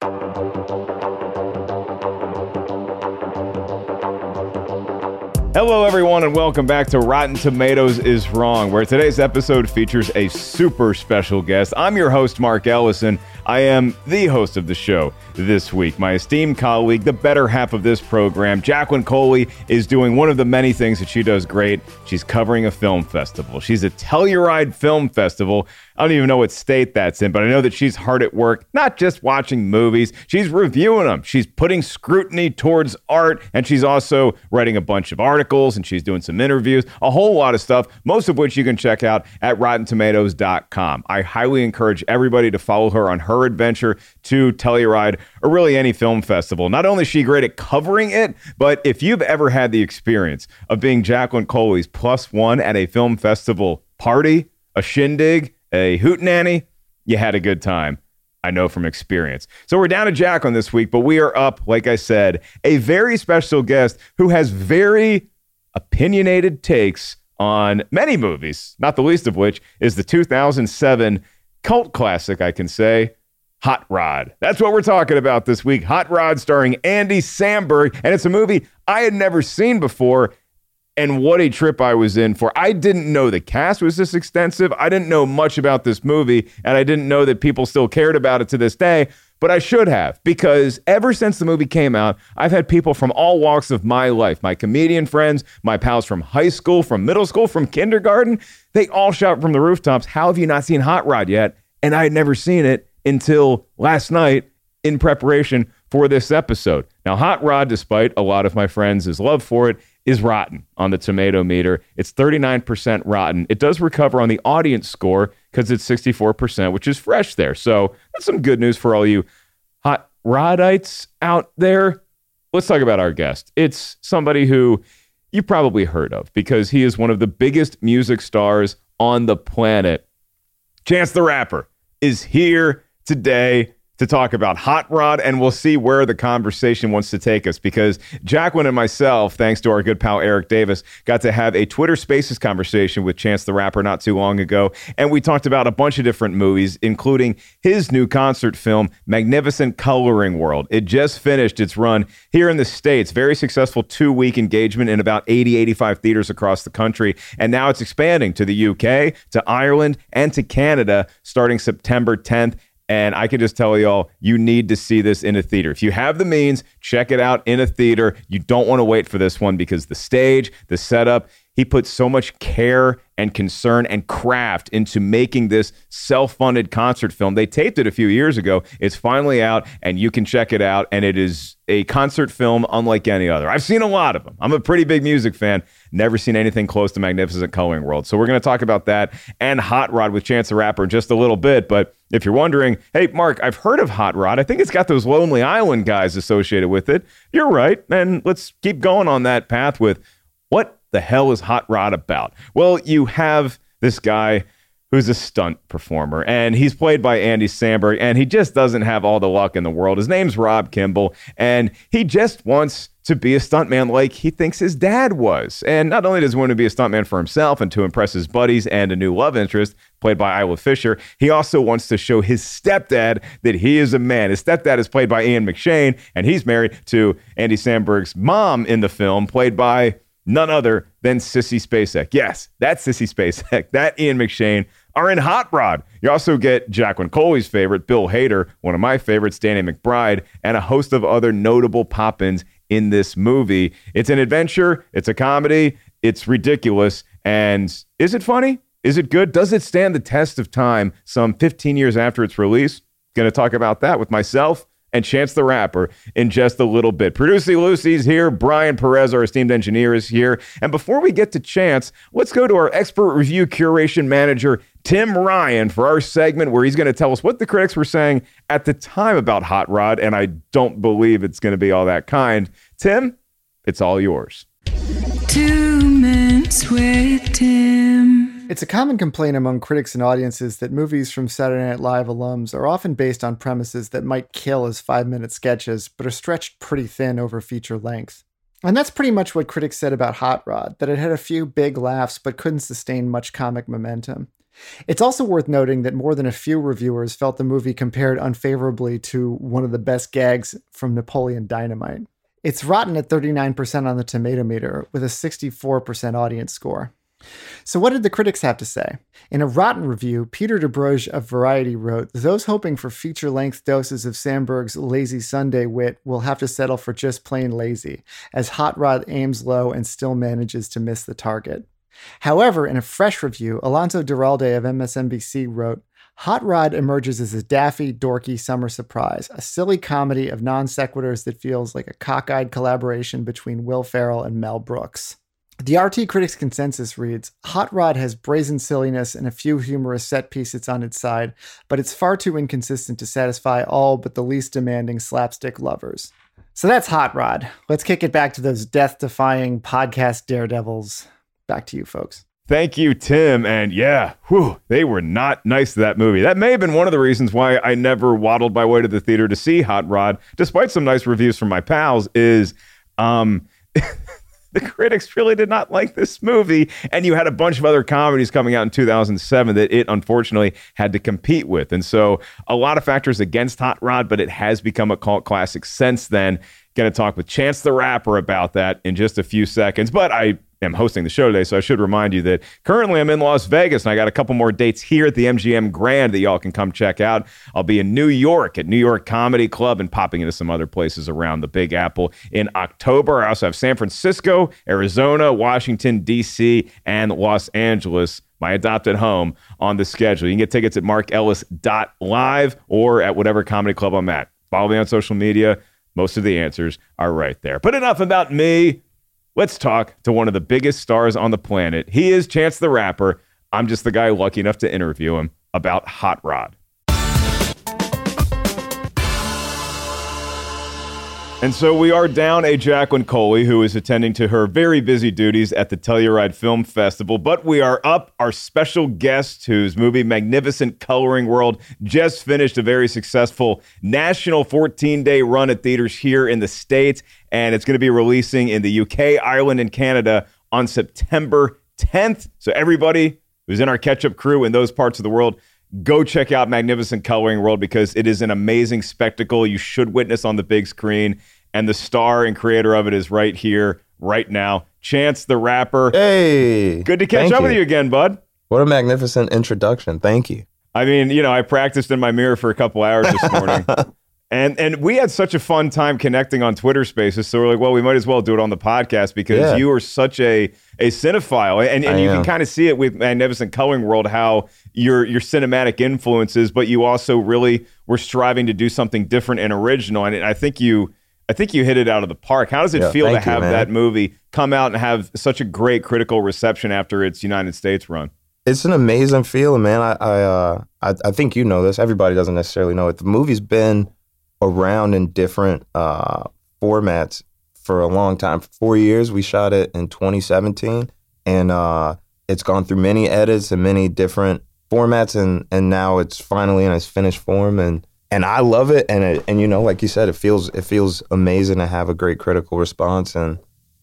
Hello, everyone, and welcome back to Rotten Tomatoes is Wrong, where today's episode features a super special guest. I'm your host, Mark Ellison. I am the host of the show this week. My esteemed colleague, the better half of this program, Jacqueline Coley, is doing one of the many things that she does great. She's covering a film festival. She's a Telluride Film Festival. I don't even know what state that's in, but I know that she's hard at work, not just watching movies, she's reviewing them. She's putting scrutiny towards art, and she's also writing a bunch of articles and she's doing some interviews, a whole lot of stuff, most of which you can check out at RottenTomatoes.com. I highly encourage everybody to follow her on her adventure to Telluride or really any film festival. Not only is she great at covering it, but if you've ever had the experience of being Jacqueline Coley's plus one at a film festival party, a shindig, a hootenanny, you had a good time. I know from experience. So we're down to Jack on this week, but we are up, like I said, a very special guest who has very opinionated takes on many movies, not the least of which is the 2007 cult classic, I can say, Hot Rod. That's what we're talking about this week. Hot Rod starring Andy Samberg. And it's a movie I had never seen before and what a trip I was in for. I didn't know the cast was this extensive. I didn't know much about this movie, and I didn't know that people still cared about it to this day, but I should have because ever since the movie came out, I've had people from all walks of my life my comedian friends, my pals from high school, from middle school, from kindergarten they all shout from the rooftops, How have you not seen Hot Rod yet? And I had never seen it until last night in preparation for this episode. Now, Hot Rod, despite a lot of my friends' love for it, is rotten on the tomato meter. It's 39% rotten. It does recover on the audience score because it's 64%, which is fresh there. So that's some good news for all you hot rodites out there. Let's talk about our guest. It's somebody who you probably heard of because he is one of the biggest music stars on the planet. Chance the Rapper is here today to talk about Hot Rod, and we'll see where the conversation wants to take us because Jacqueline and myself, thanks to our good pal Eric Davis, got to have a Twitter Spaces conversation with Chance the Rapper not too long ago. And we talked about a bunch of different movies, including his new concert film, Magnificent Coloring World. It just finished its run here in the States. Very successful two week engagement in about 80, 85 theaters across the country. And now it's expanding to the UK, to Ireland, and to Canada starting September 10th. And I can just tell y'all, you need to see this in a theater. If you have the means, check it out in a theater. You don't want to wait for this one because the stage, the setup, he put so much care and concern and craft into making this self funded concert film. They taped it a few years ago. It's finally out, and you can check it out. And it is a concert film unlike any other. I've seen a lot of them. I'm a pretty big music fan. Never seen anything close to Magnificent Coloring World. So we're going to talk about that and Hot Rod with Chance the Rapper in just a little bit. But if you're wondering, hey, Mark, I've heard of Hot Rod. I think it's got those Lonely Island guys associated with it. You're right. And let's keep going on that path with what the hell is Hot Rod about? Well, you have this guy who's a stunt performer, and he's played by Andy Samberg, and he just doesn't have all the luck in the world. His name's Rob Kimball, and he just wants to be a stuntman like he thinks his dad was. And not only does he want to be a stuntman for himself and to impress his buddies and a new love interest, played by Isla Fisher, he also wants to show his stepdad that he is a man. His stepdad is played by Ian McShane, and he's married to Andy Samberg's mom in the film, played by none other than Sissy Spacek. Yes, that's Sissy Spacek. That Ian McShane are in Hot Rod. You also get Jacqueline Coley's favorite, Bill Hader, one of my favorites, Danny McBride, and a host of other notable pop-ins in this movie. It's an adventure, it's a comedy, it's ridiculous. And is it funny? Is it good? Does it stand the test of time some 15 years after its release? Going to talk about that with myself and Chance the Rapper in just a little bit. Producer Lucy's here. Brian Perez, our esteemed engineer, is here. And before we get to Chance, let's go to our expert review curation manager, Tim Ryan, for our segment where he's going to tell us what the critics were saying at the time about Hot Rod. And I don't believe it's going to be all that kind. Tim, it's all yours. Two minutes with Tim. It's a common complaint among critics and audiences that movies from Saturday Night Live alums are often based on premises that might kill as five minute sketches, but are stretched pretty thin over feature length. And that's pretty much what critics said about Hot Rod, that it had a few big laughs but couldn't sustain much comic momentum. It's also worth noting that more than a few reviewers felt the movie compared unfavorably to one of the best gags from Napoleon Dynamite. It's rotten at 39% on the tomato meter with a 64% audience score. So, what did the critics have to say? In a rotten review, Peter Debruge of Variety wrote Those hoping for feature length doses of Samberg's lazy Sunday wit will have to settle for just plain lazy, as Hot Rod aims low and still manages to miss the target. However, in a fresh review, Alonso Duralde of MSNBC wrote Hot Rod emerges as a daffy, dorky summer surprise, a silly comedy of non sequiturs that feels like a cockeyed collaboration between Will Ferrell and Mel Brooks. The RT Critics Consensus reads Hot Rod has brazen silliness and a few humorous set pieces on its side, but it's far too inconsistent to satisfy all but the least demanding slapstick lovers. So that's Hot Rod. Let's kick it back to those death defying podcast daredevils. Back to you, folks. Thank you, Tim. And yeah, whew, they were not nice to that movie. That may have been one of the reasons why I never waddled my way to the theater to see Hot Rod, despite some nice reviews from my pals, is um the critics really did not like this movie. And you had a bunch of other comedies coming out in 2007 that it unfortunately had to compete with. And so a lot of factors against Hot Rod, but it has become a cult classic since then. Going to talk with Chance the Rapper about that in just a few seconds. But I am hosting the show today, so I should remind you that currently I'm in Las Vegas and I got a couple more dates here at the MGM Grand that y'all can come check out. I'll be in New York at New York Comedy Club and popping into some other places around the Big Apple in October. I also have San Francisco, Arizona, Washington, D.C., and Los Angeles my adopted home, on the schedule. You can get tickets at markellis.live or at whatever comedy club I'm at. Follow me on social media. Most of the answers are right there. But enough about me. Let's talk to one of the biggest stars on the planet. He is Chance the Rapper. I'm just the guy lucky enough to interview him about Hot Rod. And so we are down a Jacqueline Coley who is attending to her very busy duties at the Telluride Film Festival. But we are up our special guest whose movie Magnificent Coloring World just finished a very successful national 14 day run at theaters here in the States. And it's going to be releasing in the UK, Ireland, and Canada on September 10th. So everybody who's in our catch up crew in those parts of the world, go check out Magnificent Coloring World because it is an amazing spectacle you should witness on the big screen. And the star and creator of it is right here, right now. Chance the Rapper. Hey. Good to catch up you. with you again, bud. What a magnificent introduction. Thank you. I mean, you know, I practiced in my mirror for a couple hours this morning. and and we had such a fun time connecting on Twitter Spaces. So we're like, well, we might as well do it on the podcast because yeah. you are such a a cinephile, and, and you am. can kind of see it with Magnificent Coloring World how your your cinematic influences, but you also really were striving to do something different and original. And I think you I think you hit it out of the park. How does it yeah, feel to have you, that movie come out and have such a great critical reception after its United States run? It's an amazing feeling, man. I I, uh, I, I think you know this. Everybody doesn't necessarily know it. The movie's been around in different uh, formats for a long time. For four years, we shot it in 2017, and uh, it's gone through many edits and many different formats, and and now it's finally in its finished form, and and I love it, and it, and you know, like you said, it feels it feels amazing to have a great critical response, and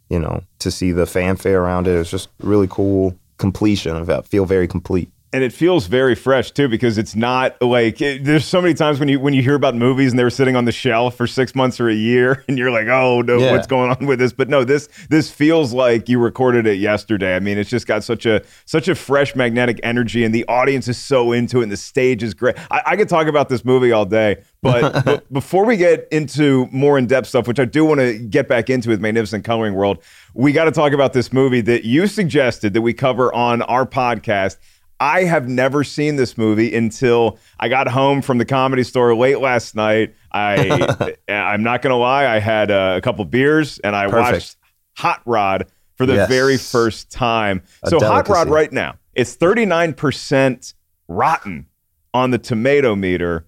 you know, to see the fanfare around it. It's just really cool completion it. Feel very complete and it feels very fresh too because it's not like it, there's so many times when you when you hear about movies and they were sitting on the shelf for six months or a year and you're like oh no Yeah. what's going on with this? But no this this feels like you recorded it yesterday. I mean it's just got such a such a fresh magnetic energy and the audience is so into it and the stage is great. I, I could talk about this movie all day but, but before we get into more in-depth stuff which i do want to get back into with magnificent coloring world we got to talk about this movie that you suggested that we cover on our podcast I have never seen this movie until I got home from the comedy store late last night. I I'm not gonna lie, I had uh, a couple beers and I Perfect. watched Hot Rod for the Yes. very first time. A so Hot Rod right now, it's 39% rotten on the tomato meter,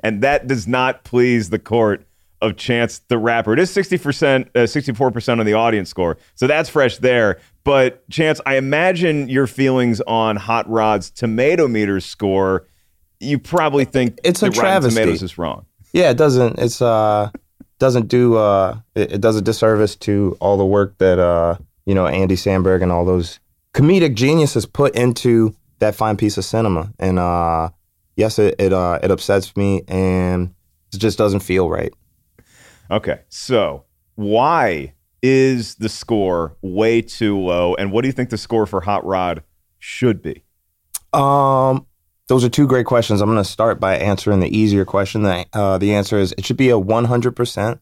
and that does not please the court of Chance the Rapper. It is 60%, uh, 64% on the audience score. So that's fresh there. But Chance, I imagine your feelings on Hot Rod's tomato meter score, you probably think It's a travesty. Tomatoes is wrong. Yeah, it doesn't. It's uh, doesn't do uh, it, it does a disservice to all the work that uh, you know, Andy Samberg and all those comedic geniuses put into that fine piece of cinema. And uh, yes, it it uh, it upsets me, and it just doesn't feel right. Okay. So why is the score way too low? And what do you think the score for Hot Rod should be? Um, those are two great questions. I'm going to start by answering the easier question. The, uh, the answer is it should be a 100%,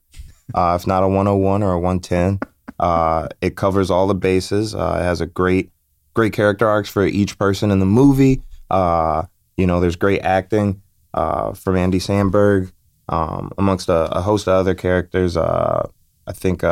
uh, if not a 101 or a 110. Uh, it covers all the bases. Uh, it has a great, great character arcs for each person in the movie. Uh, you know, there's great acting uh, from Andy Samberg, um, amongst a, a host of other characters. I think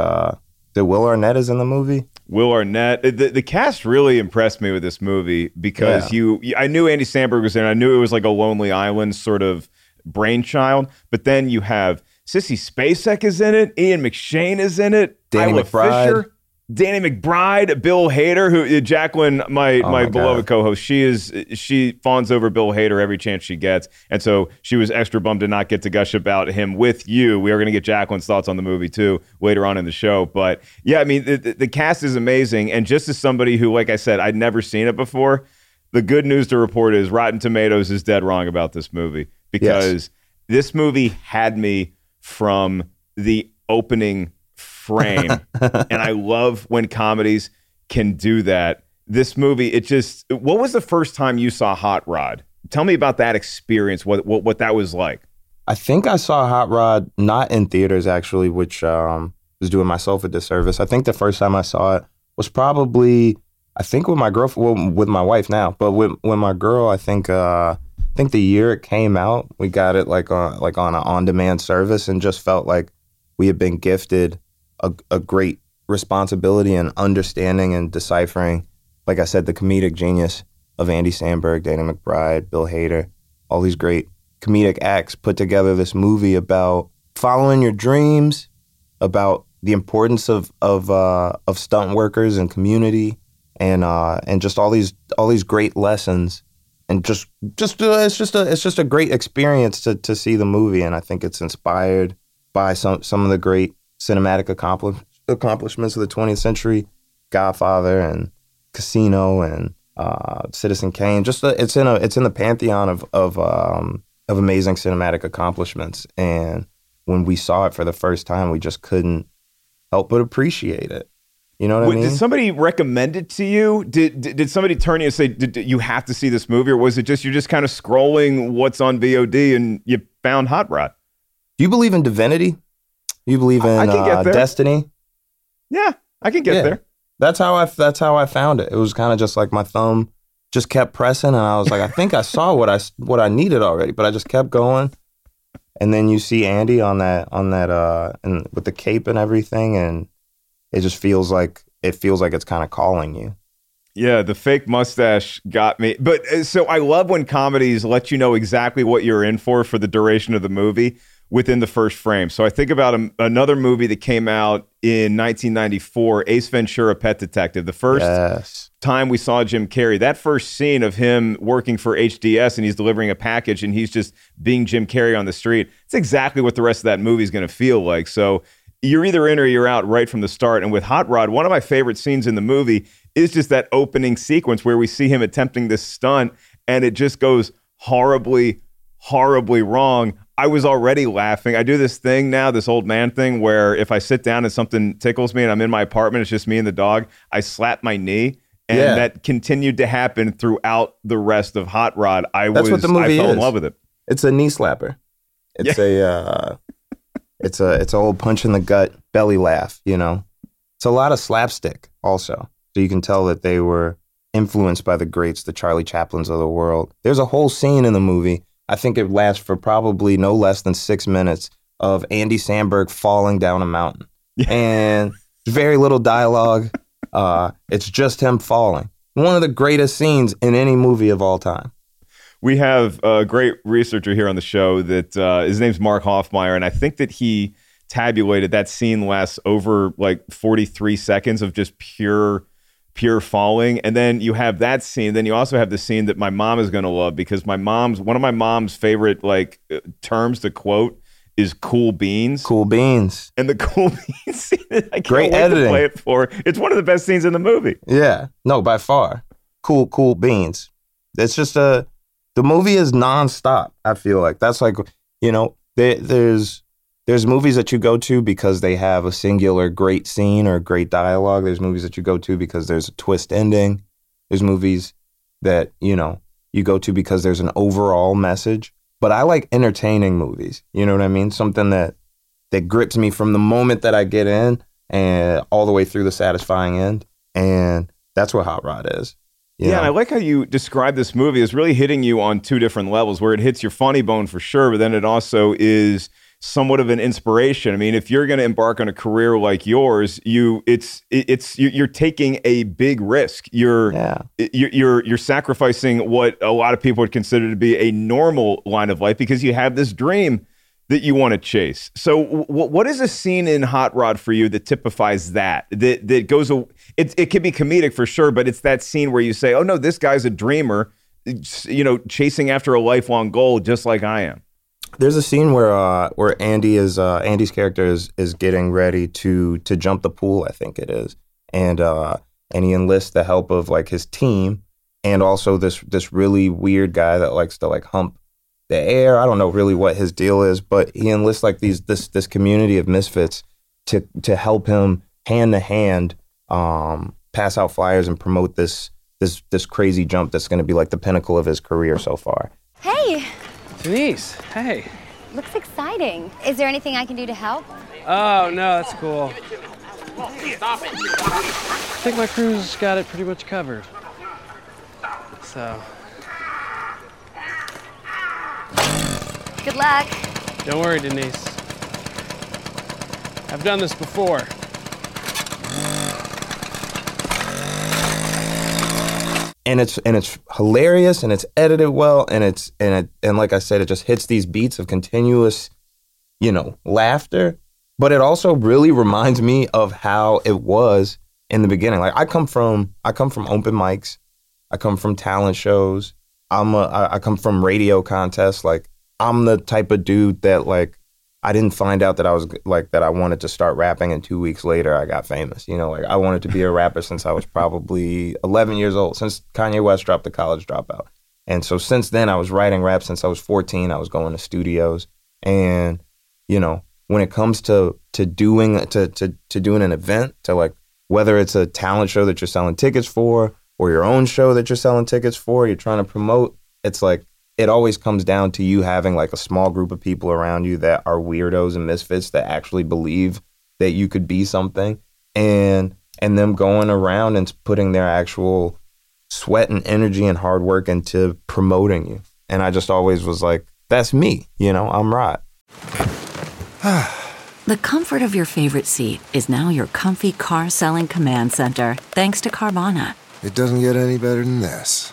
that Will Arnett is in the movie. Will Arnett. The, the cast really impressed me with this movie because you, I knew Andy Samberg was there. And I knew it was like a Lonely Island sort of brainchild. But then you have Sissy Spacek is in it. Ian McShane is in it. Danny Isla McBride. Fisher. Danny McBride, Bill Hader, who uh, Jacqueline, my Oh my, my beloved co-host, she is she fawns over Bill Hader every chance she gets, and so she was extra bummed to not get to gush about him with you. We are going to get Jacqueline's thoughts on the movie too later on in the show, but yeah, I mean the, the, the cast is amazing, and just as somebody who, like I said, I'd never seen it before, the good news to report is Rotten Tomatoes is dead wrong about this movie because this movie had me from the opening frame and I love when comedies can do that. This movie, it just what was the first time you saw Hot Rod? Tell me about that experience, what what, what that was like. I think I saw Hot Rod not in theaters actually, which um, was doing myself a disservice. I think the first time I saw it was probably I think with my girlfriend, well, with my wife now, but with when my girl, I think uh, I think the year it came out, we got it like on like on an on demand service, and just felt like we had been gifted a, a great responsibility and understanding and deciphering, like I said, the comedic genius of Andy Samberg, Danny McBride, Bill Hader, all these great comedic acts put together this movie about following your dreams, about the importance of of uh, of stunt workers and community, and uh, and just all these all these great lessons, and just just uh, it's just a it's just a great experience to to see the movie, and I think it's inspired by some some of the great cinematic accompli- accomplishments of the 20th century, Godfather and Casino and uh, Citizen Kane. Just uh, it's in a it's in the pantheon of of um, of amazing cinematic accomplishments. And when we saw it for the first time, we just couldn't help but appreciate it. You know what Wait, I mean? Did somebody recommend it to you? Did did, did somebody turn you and say did, did you have to see this movie, or was it just you're just kind of scrolling what's on VOD and you found Hot Rod? Do you believe in divinity? You believe in I can get uh, destiny? Yeah, I can get Yeah. there. That's how I that's how I found it. It was kind of just like my thumb just kept pressing, and I was like, I think I saw what I what I needed already, but I just kept going. And then you see Andy on that on that uh and with the cape and everything, and it just feels like it feels like it's kind of calling you. Yeah, the fake mustache got me. But uh, so I love when comedies let you know exactly what you're in for for the duration of the movie. Within the first frame. So I think about a, another movie that came out in 1994, Ace Ventura: Pet Detective. The first Yes. time we saw Jim Carrey, that first scene of him working for HDS and he's delivering a package and he's just being Jim Carrey on the street, it's exactly what the rest of that movie is going to feel like. So you're either in or you're out right from the start. And with Hot Rod, one of my favorite scenes in the movie is just that opening sequence where we see him attempting this stunt and it just goes horribly, horribly wrong. I was already laughing. I do this thing now, this old man thing, where if I sit down and something tickles me and I'm in my apartment, it's just me and the dog, I slap my knee. And Yeah. that continued to happen throughout the rest of Hot Rod. I That's was what the movie I fell in is. love with it. It's a knee slapper. It's a uh, it's a it's a old punch in the gut belly laugh. You know, it's a lot of slapstick also. So you can tell that they were influenced by the greats, the Charlie Chaplins of the world. There's a whole scene in the movie. I think it lasts for probably no less than six minutes of Andy Samberg falling down a mountain, and very little dialogue. Uh, it's just him falling. One of the greatest scenes in any movie of all time. We have a great researcher here on the show that uh, his name's Mark Hoffmeyer, and I think that he tabulated that scene lasts over like 43 seconds of just pure pure falling and then you have that scene then you also have the scene that my mom is going to love because my mom's one of my mom's favorite like uh, terms to quote is cool beans Cool beans. and the cool beans scene I can't Great wait editing. to play it for it's one of the best scenes in the movie Yeah, no, by far. Cool, cool beans. It's just a. The movie is nonstop. I feel like that's like you know there, there's there's movies that you go to because they have a singular great scene or great dialogue. There's movies that you go to because there's a twist ending. There's movies that you know you go to because there's an overall message. But I like entertaining movies. You know what I mean? Something that that grips me from the moment that I get in and all the way through the satisfying end. And that's what Hot Rod is. you Yeah, and I like how you describe this movie as really hitting you on two different levels, where it hits your funny bone for sure, but then it also is somewhat of an inspiration. I mean, if you're going to embark on a career like yours, you it's it's you- you're taking a big risk. You're Yeah. you're you're you're sacrificing what a lot of people would consider to be a normal line of life because you have this dream that you want to chase. So, w- what is a scene in Hot Rod for you that typifies that? That that goes. a- It it can be comedic for sure, but it's that scene where you say, "Oh no, this guy's a dreamer." You know, chasing after a lifelong goal, just like I am. There's a scene where uh, where Andy is uh, Andy's character is is getting ready to to jump the pool, I think it is, and uh, and he enlists the help of like his team and also this this really weird guy that likes to like hump the air. I don't know really what his deal is, but he enlists like these this this community of misfits to to help him hand to hand um, pass out flyers and promote this this this crazy jump that's going to be like the pinnacle of his career so far. Hey, Denise, hey. looks exciting. Is there anything I can do to help? Oh, no, that's cool. I think my crew's got it pretty much covered. So, Good luck. don't worry, Denise. I've done this before. And it's and it's hilarious and it's edited well and it's and it and like I said, it just hits these beats of continuous, you know, laughter. But it also really reminds me of how it was in the beginning. Like I come from I come from open mics, I come from talent shows. I'm a I I come from radio contests. Like I'm the type of dude that like I didn't find out that I was like that I wanted to start rapping and 2 weeks later I got famous. You know, like I wanted to be a rapper since I was probably 11 years old, since Kanye West dropped the college dropout. And so since then I was writing rap since I was 14. I was going to studios and you know, when it comes to to doing to to to doing an event, to like whether it's a talent show that you're selling tickets for or your own show that you're selling tickets for, you're trying to promote, it's like it always comes down to you having like a small group of people around you that are weirdos and misfits that actually believe that you could be something and and them going around and putting their actual sweat and energy and hard work into promoting you. And I just always was like, that's me, you know, I'm right. The comfort of your favorite seat is now your comfy car selling command center, thanks to Carvana. It doesn't get any better than this.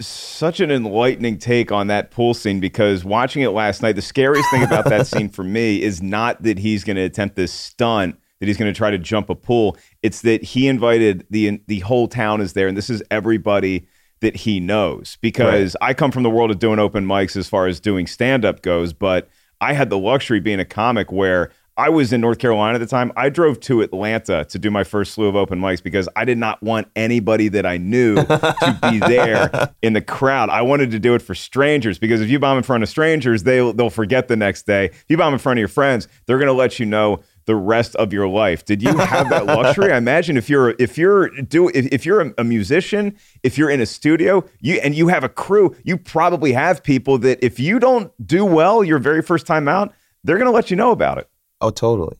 such an enlightening take on that pool scene because watching it last night, the scariest thing about that scene for me is not that he's going to attempt this stunt, that he's going to try to jump a pool. It's that he invited the the whole town is there, and this is everybody that he knows. Because I come from the world of doing open mics as far as doing stand up goes, but I had the luxury being a comic where I was in North Carolina at the time. I drove to Atlanta to do my first slew of open mics because I did not want anybody that I knew to be there in the crowd. I wanted to do it for strangers because if you bomb in front of strangers, they they'll forget the next day. If you bomb in front of your friends, they're going to let you know the rest of your life. Did you have that luxury? I imagine if you're if you're do if, if you're a, a musician, if you're in a studio, you and you have a crew, you probably have people that if you don't do well your very first time out, they're going to let you know about it. Oh, totally.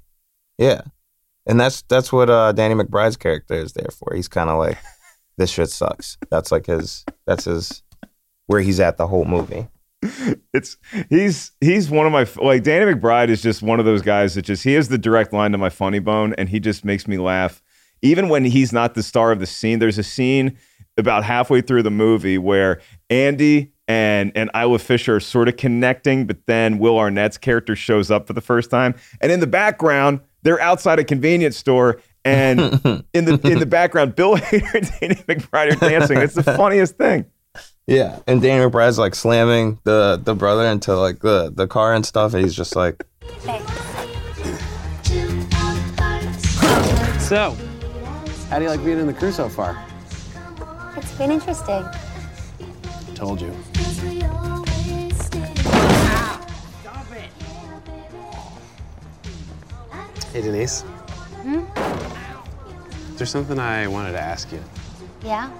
Yeah. And that's that's what uh, Danny McBride's character is there for. He's kind of like, this shit sucks. That's like his. That's his. Where he's at the whole movie. It's he's he's one of my like Danny McBride is just one of those guys that just he has the direct line to my funny bone, and he just makes me laugh. Even when he's not the star of the scene, there's a scene about halfway through the movie where Andy and and Isla Fisher are sort of connecting, but then Will Arnett's character shows up for the first time, and in the background they're outside a convenience store, and in the in the background Bill Hader and Danny McBride are dancing. It's the funniest thing. Yeah, and Danny McBride's like slamming the the brother into like the the car and stuff, and he's just like, So, how do you like being in the crew so far? It's been interesting. Told you. Hey, Denise. Hmm? Is there something I wanted to ask you? Yeah?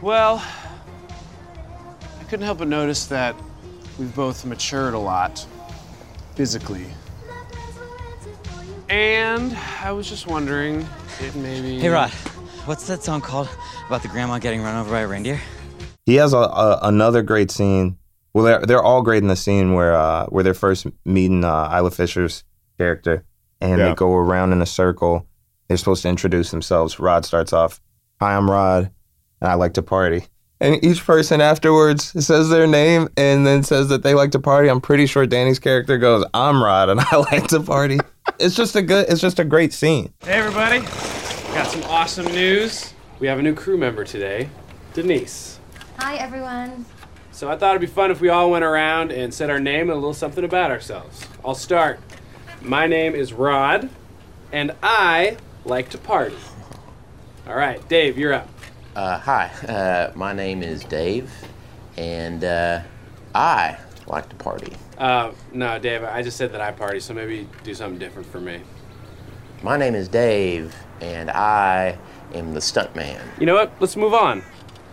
Well, I couldn't help but notice that we've both matured a lot physically. And I was just wondering if maybe. Hey, Rod, what's that song called about the grandma getting run over by a reindeer? he has a, a another great scene. Well, they're they're all great in the scene where uh where they're first meeting uh, Isla Fisher's character, and Yeah. they go around in a circle. They're supposed to introduce themselves. Rod starts off, "Hi, I'm Rod, and I like to party." And each person afterwards says their name and then says that they like to party. I'm pretty sure Danny's character goes, "I'm Rod, and I like to party." it's just a good. It's just a great scene. Hey, everybody. Got some awesome news. We have a new crew member today, Denise. Hi, everyone. So I thought it'd be fun if we all went around and said our name and a little something about ourselves. I'll start. My name is Rod, and I like to party. All right, Dave, you're up. Uh, hi, uh, my name is Dave, and uh, I like to party. Uh, no, Dave, I just said that I party, so maybe do something different for me. My name is Dave, and I am the stuntman. You know what? Let's move on.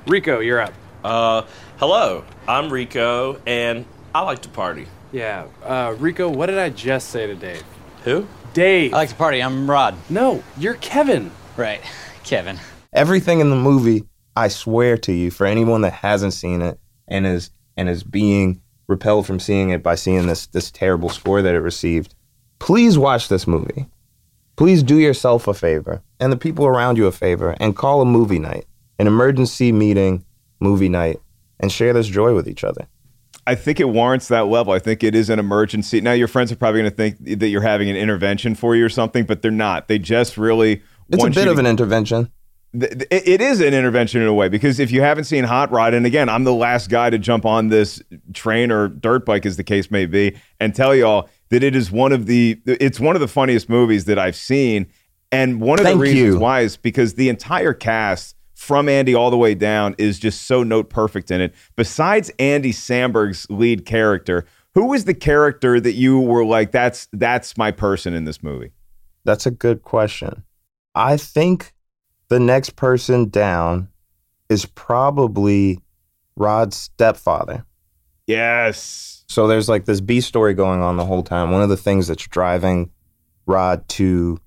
Rico, you're up. Uh, hello, I'm Rico, and I like to party. Yeah, uh, Rico, what did I just say to Dave? Who? Dave. I like to party. I'm Rod. No, you're Kevin. Right, Kevin. everything in the movie i swear to you for anyone that hasn't seen it and is and is being repelled from seeing it by seeing this this terrible score that it received please watch this movie please do yourself a favor and the people around you a favor and call a movie night an emergency meeting movie night and share this joy with each other I think it warrants that level. I think it is an emergency. Now, your friends are probably going to think that you're having an intervention for you or something, but they're not. They just really it's a bit of to- an intervention th- th- it it is an intervention in a way because if you haven't seen Hot Rod, and again, I'm the last guy to jump on this train or dirt bike, as the case may be, and tell y'all that it is one of the it's one of the funniest movies that I've seen, and one of Thank the reasons you. why is because the entire cast. From Andy all the way down is just so note perfect in it. Besides Andy Samberg's lead character, who was the character that you were like, that's that's my person in this movie? That's a good question. I think the next person down is probably Rod's stepfather. Yes. So there's like this B story going on the whole time. One of the things that's driving Rod to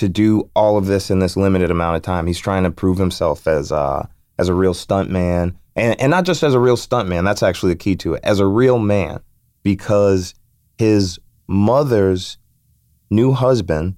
to do all of this in this limited amount of time. He's trying to prove himself as uh as a real stuntman. And and not just as a real stuntman, that's actually the key to it. As a real man because his mother's new husband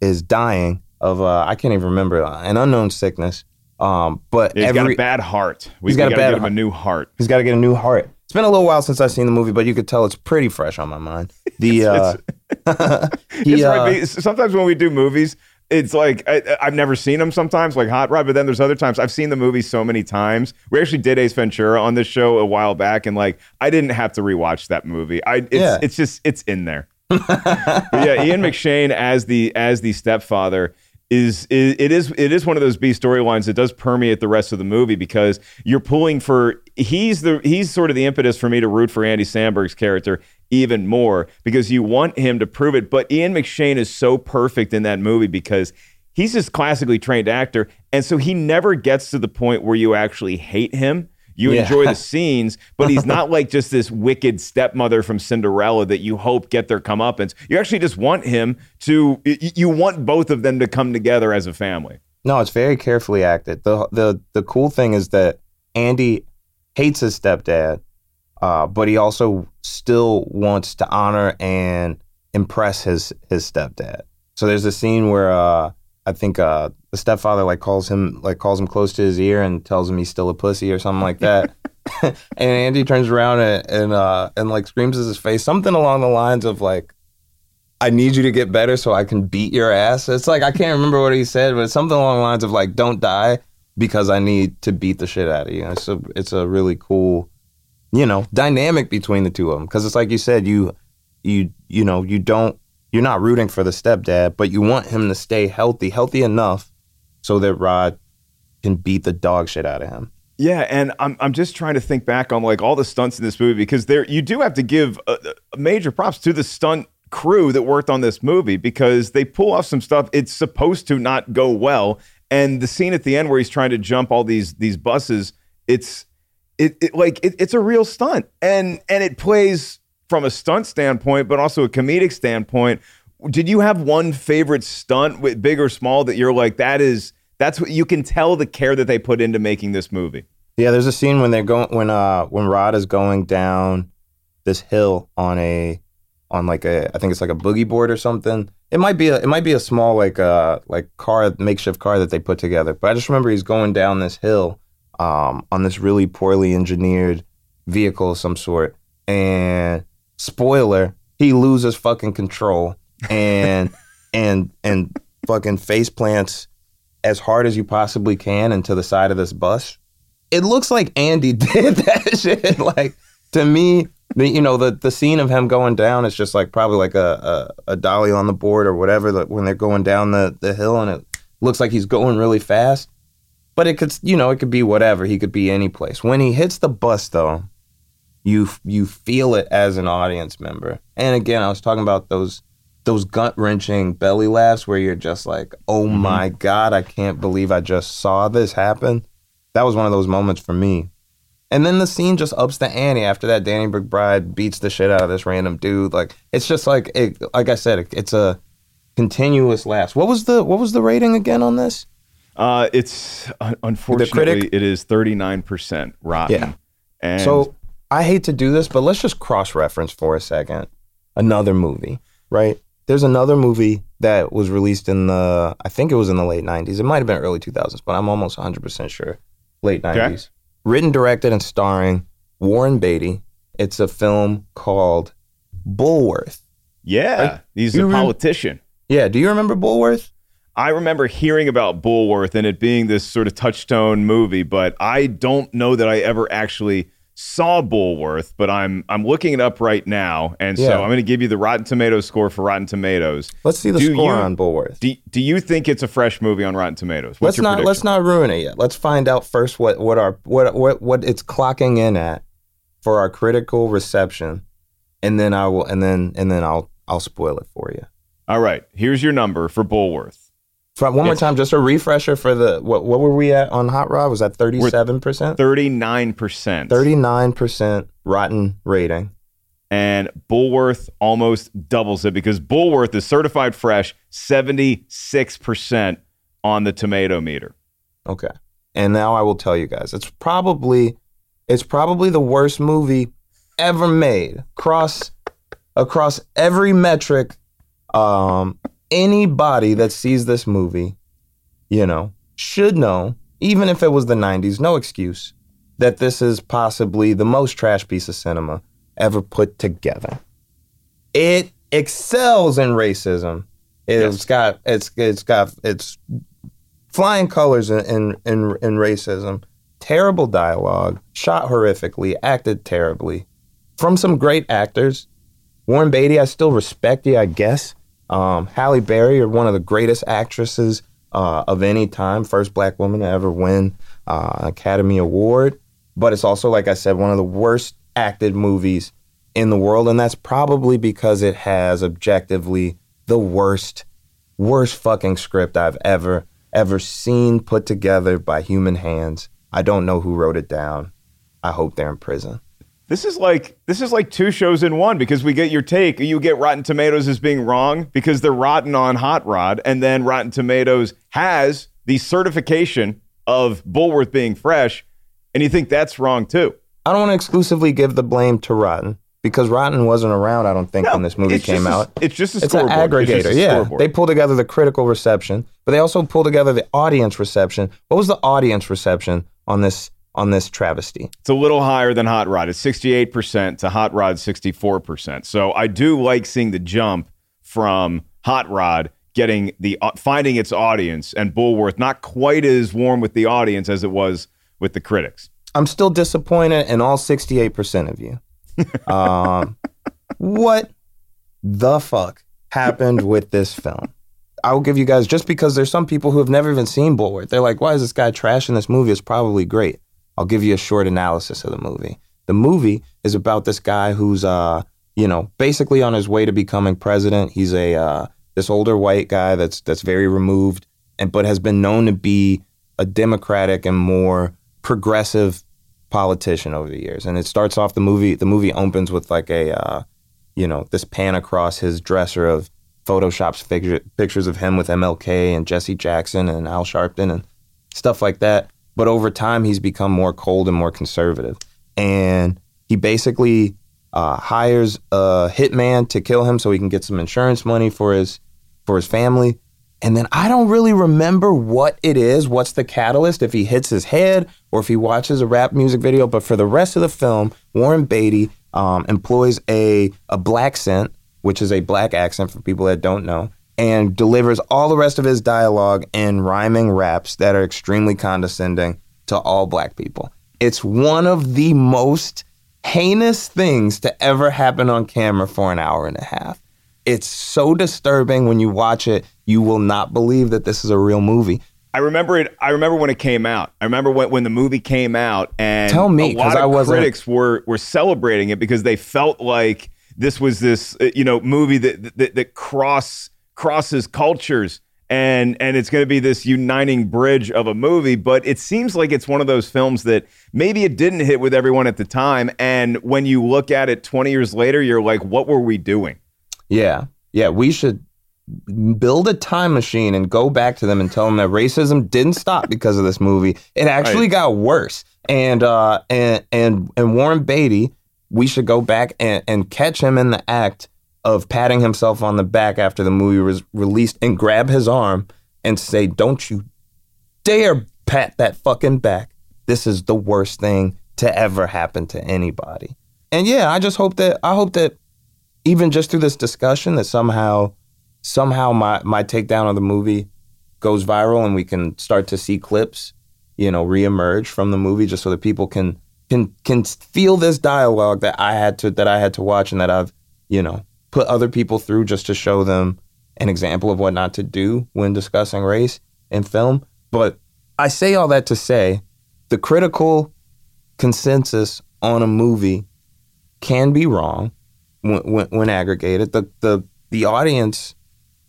is dying of uh, I can't even remember uh, an unknown sickness. Um, but He's got a bad heart. We, He's got we a bad give him a new heart. He's got to get a new heart. It's been a little while since I've seen the movie, but you could tell it's pretty fresh on my mind. The uh, it's uh, right. Sometimes when we do movies, it's like I, I've never seen them. Sometimes like Hot Rod, but then there's other times I've seen the movie so many times. We actually did Ace Ventura on this show a while back, and like I didn't have to rewatch that movie. I it's, Yeah. it's just it's in there. Yeah, Ian McShane as the as the stepfather is, is it is it is one of those B storylines that does permeate the rest of the movie because you're pulling for he's the he's sort of the impetus for me to root for Andy Samberg's character even more because you want him to prove it. But Ian McShane is so perfect in that movie because he's this classically trained actor, and so he never gets to the point where you actually hate him. You Yeah. enjoy the scenes, but he's not like just this wicked stepmother from Cinderella that you hope get their comeuppance. You actually just want him to. You want both of them to come together as a family. No, it's very carefully acted. the the The cool thing is that Andy hates his stepdad, uh, but he also still wants to honor and impress his his stepdad. So there's a scene where uh, I think uh, the stepfather like calls him like calls him close to his ear and tells him he's still a pussy or something like that. and Andy turns around and and, uh, and like screams at his face something along the lines of like I need you to get better so I can beat your ass. It's like I can't remember what he said, but it's something along the lines of like, "Don't die because I need to beat the shit out of you." It's a it's a really cool, you know, dynamic between the two of them because it's like you said, you you you know you don't you're not rooting for the stepdad, but you want him to stay healthy, healthy enough so that Rod can beat the dog shit out of him. Yeah, and I'm I'm just trying to think back on like all the stunts in this movie because there you do have to give uh, uh, major props to the stunt crew that worked on this movie because they pull off some stuff it's supposed to not go well and the scene at the end where he's trying to jump all these these buses it's it, it like it, it's a real stunt and and it plays from a stunt standpoint but also a comedic standpoint did you have one favorite stunt with big or small that you're like that is that's what you can tell the care that they put into making this movie Yeah, there's a scene when they're going when uh when Rod is going down this hill on a on like a I think it's like a boogie board or something. It might be a it might be a small like uh like car makeshift car that they put together. But I just remember he's going down this hill um on this really poorly engineered vehicle of some sort. And spoiler, he loses fucking control and and and fucking face plants as hard as you possibly can into the side of this bus it looks like Andy did that shit. Like to me, the, you know, the the scene of him going down is just like probably like a a, a dolly on the board or whatever. Like when they're going down the the hill and it looks like he's going really fast. But it could, you know, it could be whatever. He could be any place. When he hits the bus, though, you you feel it as an audience member. And again, I was talking about those those gut wrenching belly laughs where you're just like, "Oh my god, I can't believe I just saw this happen." That was one of those moments for me. And then the scene just ups the ante after that. Danny McBride beats the shit out of this random dude. Like it's just like it, like I said, it, it's a continuous laughs. What was the what was the rating again on this? Uh, it's un- unfortunately it is thirty nine percent rotten. Yeah. And so I hate to do this, but let's just cross reference for a second. Another movie, right? There's another movie that was released in the, I think it was in the late 90s. It might have been early 2000s, but I'm almost 100% sure. Late 90s. Written, directed, and starring Warren Beatty. It's a film called Bulworth. yeah, Right? he's a politician. Yeah, do you remember Bulworth? I remember hearing about Bulworth and it being this sort of touchstone movie, but I don't know that I ever actually saw Bulworth. But I'm I'm looking it up right now, and Yeah. so I'm going to give you the Rotten Tomatoes score for Rotten Tomatoes. Let's see the Do score you- on Bulworth. Do, do you think it's a fresh movie on Rotten Tomatoes? What's let's not prediction? let's not ruin it yet. Let's find out first what what our what what what it's clocking in at for our critical reception, and then I will and then and then I'll I'll spoil it for you. All right, here's your number for Bulworth. For, one more It's- time, just a refresher for the what what were we at on Hot Rod? Was that thirty seven percent? Thirty nine percent. Thirty nine percent rotten rating. and Bulworth almost doubles it because Bulworth is certified fresh, 76% on the tomato meter. Okay. And now I will tell you guys, it's probably it's probably the worst movie ever made. Across across every metric, um, anybody that sees this movie, you know, should know, even if it was the 90s, no excuse, that this is possibly the most trash piece of cinema ever put together. It excels in racism. It's got it's it's got it's flying colors in, in in in racism. Terrible dialogue, shot horrifically, acted terribly, from some great actors. Warren Beatty, I still respect you, I guess. Um, Halle Berry, are one of the greatest actresses uh, of any time, first black woman to ever win uh, an Academy Award. But it's also, like I said, one of the worst acted movies in the world, and that's probably because it has objectively the worst, worst fucking script I've ever ever seen put together by human hands. I don't know who wrote it down. I hope they're in prison. This is like this is like two shows in one because we get your take. You get Rotten Tomatoes as being wrong because they're rotten on Hot Rod, and then Rotten Tomatoes has the certification of Bulworth being fresh, and you think that's wrong too. I don't want to exclusively give the blame to Rotten because Rotten wasn't around. I don't think when this movie came a- out. it's just a it's an scoreboard. It's aggregator. a yeah, scoreboard. they pull together the critical reception, but they also pull together the audience reception. What was the audience reception on this on this travesty? It's a little higher than Hot Rod. It's 68% to Hot Rod 64%. So I do like seeing the jump from Hot Rod getting the uh, finding its audience and Bulworth not quite as warm with the audience as it was with the critics. I'm still disappointed in all 68% of you. Um, what the fuck happened with this film? I'll give you guys just because there's some people who have never even seen Bulworth. They're like, why is this guy trashing this movie? It's probably great. I'll give you a short analysis of the movie. The movie is about this guy who's, uh, you know, basically on his way to becoming president. He's a uh, this older white guy that's that's very removed, and but has been known to be a democratic and more progressive politician over the years. And it starts off the movie. The movie opens with like a, uh, you know, this pan across his dresser of photoshops figure, pictures of him with MLK and Jesse Jackson and Al Sharpton and stuff like that. But over time, he's become more cold and more conservative. And he basically uh, hires a hitman to kill him so he can get some insurance money for his for his family. And then I don't really remember what it is, what's the catalyst, if he hits his head or if he watches a rap music video. But for the rest of the film, Warren Beatty um, employs a, a black accent, which is a black accent for people that don't know, and delivers all the rest of his dialogue in rhyming raps that are extremely condescending to all black people. It's one of the most heinous things to ever happen on camera for an hour and a half. It's so disturbing when you watch it. You will not believe that this is a real movie. I remember it. I remember when it came out. I remember when, when the movie came out, and Tell me, a lot of I wasn't- critics were were celebrating it because they felt like this was this uh, you know movie that that, that cross crosses cultures and and it's going to be this uniting bridge of a movie but it seems like it's one of those films that maybe it didn't hit with everyone at the time and when you look at it 20 years later you're like what were we doing Yeah. Yeah. We should build a time machine and go back to them and tell them that racism didn't stop because of this movie. It actually Right. got worse. And uh and and and Warren Beatty, we should go back and, and catch him in the act of patting himself on the back after the movie was released and grab his arm and say, Don't you dare pat that fucking back. This is the worst thing to ever happen to anybody. And yeah, I just hope that I hope that even just through this discussion that somehow somehow my my takedown of the movie goes viral and we can start to see clips, you know, reemerge from the movie just so that people can can can feel this dialogue that I had to that I had to watch and that I've, you know, put other people through just to show them an example of what not to do when discussing race in film. But I say all that to say the critical consensus on a movie can be wrong when, when, when aggregated. The, the, the audience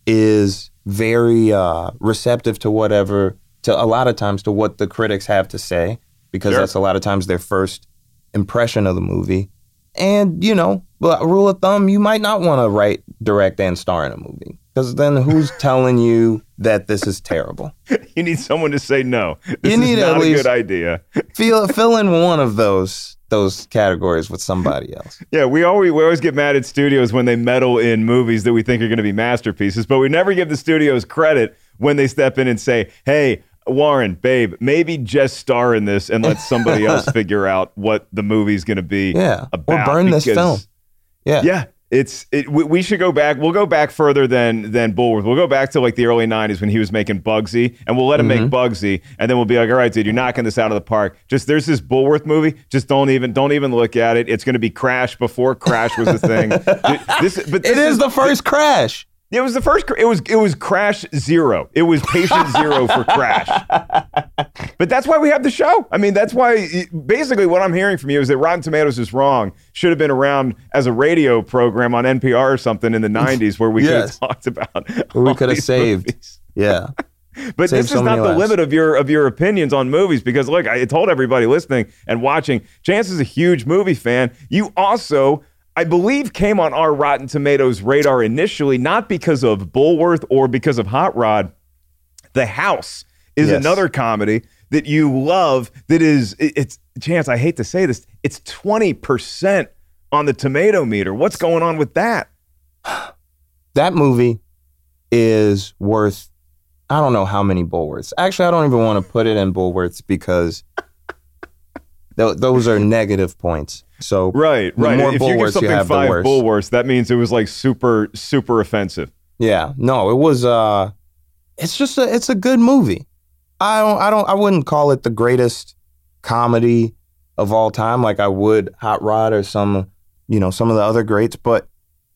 is very uh, receptive to whatever, to a lot of times to what the critics have to say, because Sure. that's a lot of times their first impression of the movie. And, you know, but rule of thumb, you might not want to write, direct, and star in a movie. Because then who's telling you that this is terrible? You need someone to say no. This You need not a good idea. Fill, fill in one of those those categories with somebody else. Yeah, we always we always get mad at studios when they meddle in movies that we think are going to be masterpieces, but we never give the studios credit when they step in and say, "Hey, Warren, babe, maybe just star in this and let somebody else figure out what the movie's going to be Yeah. about." or burn this film. Yeah. Yeah, it's it. We, we should go back. We'll go back further than than Bulworth. We'll go back to like the early '90s when he was making Bugsy, and we'll let him Mm-hmm. make Bugsy, and then we'll be like, "All right, dude, you're knocking this out of the park." Just there's this Bulworth movie. Just don't even don't even look at it. It's going to be Crash before Crash was a thing. this, but this It is the first crash. It was the first. It was it was Crash Zero. It was Patient Zero for Crash. But that's why we have the show. I mean, that's why basically what I'm hearing from you is that Rotten Tomatoes is wrong. Should have been around as a radio program on NPR or something in the 90s where we Yes. could have talked about. We could have saved. movies. Yeah. But Saved this so is not the lives. limit of your of your opinions on movies because look, I told everybody listening and watching, Chance is a huge movie fan. You also, I believe, came on our Rotten Tomatoes radar initially, not because of Bulworth or because of Hot Rod. The House is Yes. another comedy that you love. That is, it's Chance. I hate to say this, it's twenty percent on the tomato meter. What's going on with that? That movie is worth I don't know how many Bulworths. Actually, I don't even want to put it in Bulworths because th- those are negative points. So Right, right. more if you give something have, five worse. Bulworths, that means it was like super, super offensive. Yeah, no, it was. uh It's just a. It's a good movie. I don't. I don't. I wouldn't call it the greatest comedy of all time, like I would Hot Rod or some, you know, some of the other greats. But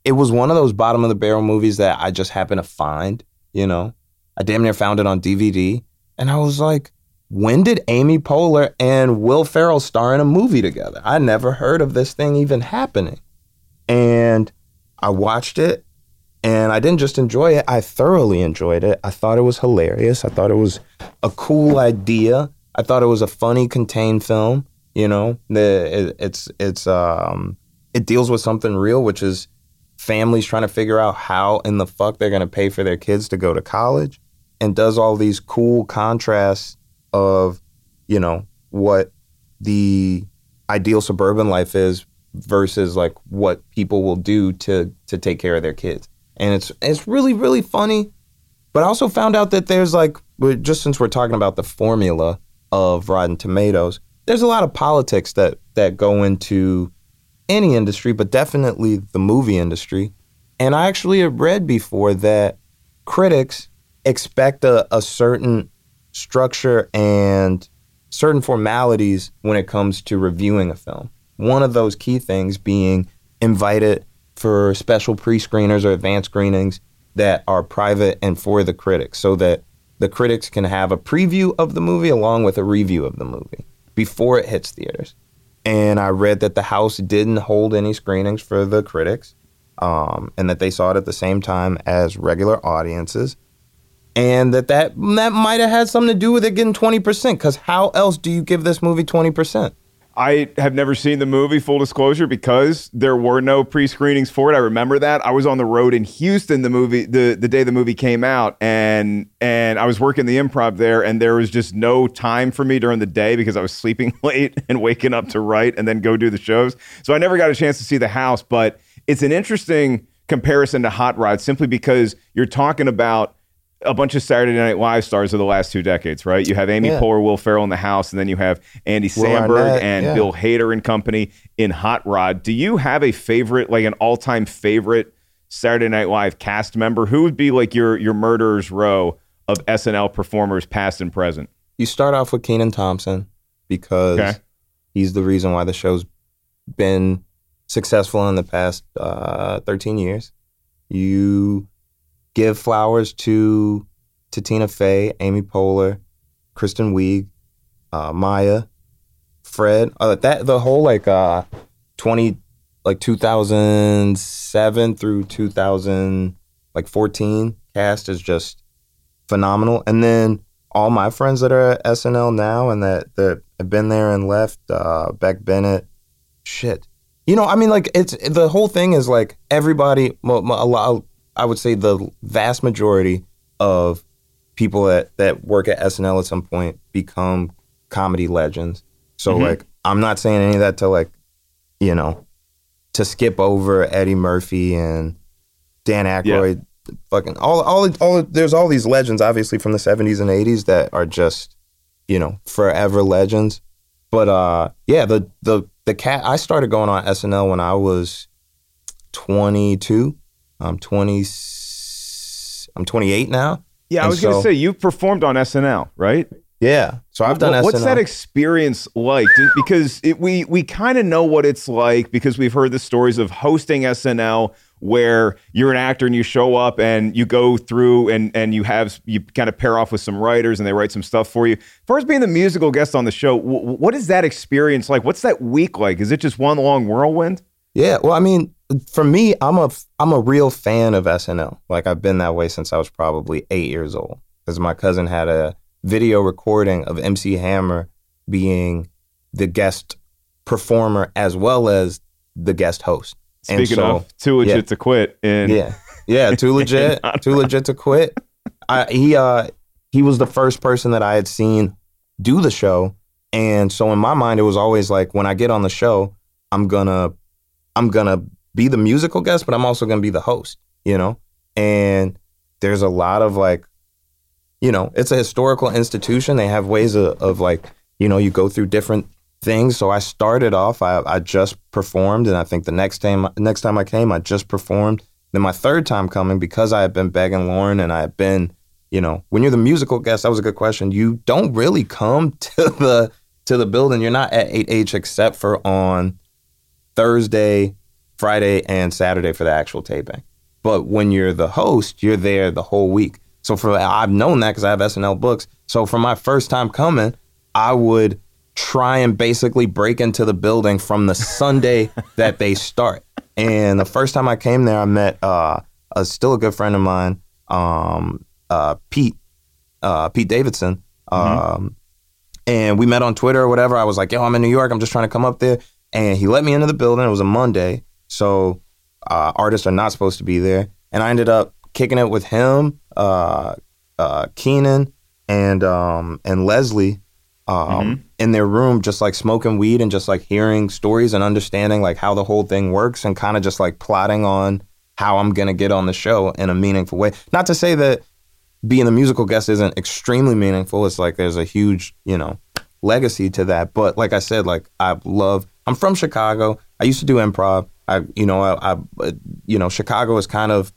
it was one of those bottom of the barrel movies that I just happened to find. You know, I damn near found it on DVD, and I was like, when did Amy Poehler and Will Ferrell star in a movie together? I never heard of this thing even happening, and I watched it and I didn't just enjoy it, I thoroughly enjoyed it. I thought it was hilarious. I thought it was a cool idea. I thought it was a funny contained film, you know. The it, it's it's um it deals with something real which is families trying to figure out how in the fuck they're going to pay for their kids to go to college and does all these cool contrasts of, you know, what the ideal suburban life is versus like what people will do to to take care of their kids. And it's it's really really funny. But I also found out that there's like just since we're talking about the formula of Rotten Tomatoes, there's a lot of politics that that go into any industry, but definitely the movie industry. And I actually have read before that critics expect a, a certain structure and certain formalities when it comes to reviewing a film. One of those key things being invited for special pre-screeners or advanced screenings that are private and for the critics so that the critics can have a preview of the movie along with a review of the movie before it hits theaters. And I read that the house didn't hold any screenings for the critics um, and that they saw it at the same time as regular audiences and that that, that might have had something to do with it getting 20% because how else do you give this movie 20%? I have never seen the movie, full disclosure, because there were no pre-screenings for it. I remember that. I was on the road in Houston the movie the, the day the movie came out and and I was working the improv there and there was just no time for me during the day because I was sleeping late and waking up to write and then go do the shows. So I never got a chance to see the house, but it's an interesting comparison to Hot Rod simply because you're talking about a bunch of Saturday Night Live stars of the last two decades, right? You have Amy Yeah. Poehler, Will Ferrell in the house, and then you have Andy Samberg and yeah. Bill Hader and company in Hot Rod. Do you have a favorite, like an all-time favorite Saturday Night Live cast member? Who would be like your your murderer's row of SNL performers, past and present? You start off with Kenan Thompson because Okay. he's the reason why the show's been successful in the past uh, 13 years. You give flowers to to Tina Fey, Amy Poehler, Kristen Wiig, uh, Maya, Fred. Uh, that the whole like uh, 20 like 2007 through 2000 like 14 cast is just phenomenal. And then all my friends that are at SNL now and that that have been there and left, uh, Beck Bennett, shit. You know, I mean, like it's the whole thing is like everybody. A lot, I would say, the vast majority of people that that work at SNL at some point become comedy legends. So Mhm. like, I'm not saying any of that to like, you know, to skip over Eddie Murphy and Dan Aykroyd. Fucking all, all, all. There's all these legends, obviously from the '70s and '80s, that are just, you know, forever legends. But uh, yeah, the the the cat. I started going on SNL when I was 22. I'm 20. I'm 28 now. Yeah, I was going to say you've performed on SNL, right? Yeah, so I've done Wha- What's SNL. that experience like? Because it, we we kind of know what it's like because we've heard the stories of hosting SNL where you're an actor and you show up and you go through and and you have you kind of pair off with some writers and they write some stuff for you. First, being the musical guest on the show, wh- what is that experience like? What's that week like? Is it just one long whirlwind? Yeah, well, I mean, for me, I'm a I'm a real fan of SNL. Like I've been that way since I was probably eight years old. Because my cousin had a video recording of MC Hammer being the guest performer as well as the guest host. And Speaking so- of too legit yeah. to quit, and Yeah, yeah, too legit, too legit to quit. I, he uh he was the first person that I had seen do the show, and so in my mind it was always like when I get on the show, I'm gonna I'm gonna be the musical guest, but I'm also gonna be the host, you know. And there's a lot of like, you know, it's a historical institution. They have ways of, of like, you know, you go through different things. So I started off, I, I just performed, and I think the next time next time I came, I just performed. Then my third time coming, because I had been begging Lorne and I had been, you know, when you're the musical guest, that was a good question. You don't really come to the to the building. You're not at 8H except for on Thursday, Friday, and Saturday for the actual taping. But when you're the host, you're there the whole week. So for I've known that because I have SNL books. So for my first time coming, I would try and basically break into the building from the Sunday that they start. And the first time I came there, I met uh, a still a good friend of mine, um, uh, Pete, uh, Pete Davidson. Um, and we met on Twitter or whatever. I was like, "Yo, I'm in New York. I'm just trying to come up there." And he let me into the building. It was a Monday, so uh, artists are not supposed to be there. And I ended up kicking it with him, uh, uh, Kenan, and um, and Leslie um, in their room, just like smoking weed and just like hearing stories and understanding like how the whole thing works and kind of just like plotting on how I'm gonna get on the show in a meaningful way. Not to say that being a musical guest isn't extremely meaningful. It's like there's a huge, you know, legacy to that. But like I said, like I love. I'm from Chicago. I used to do improv. I, you know, I, I you know, Chicago is kind of,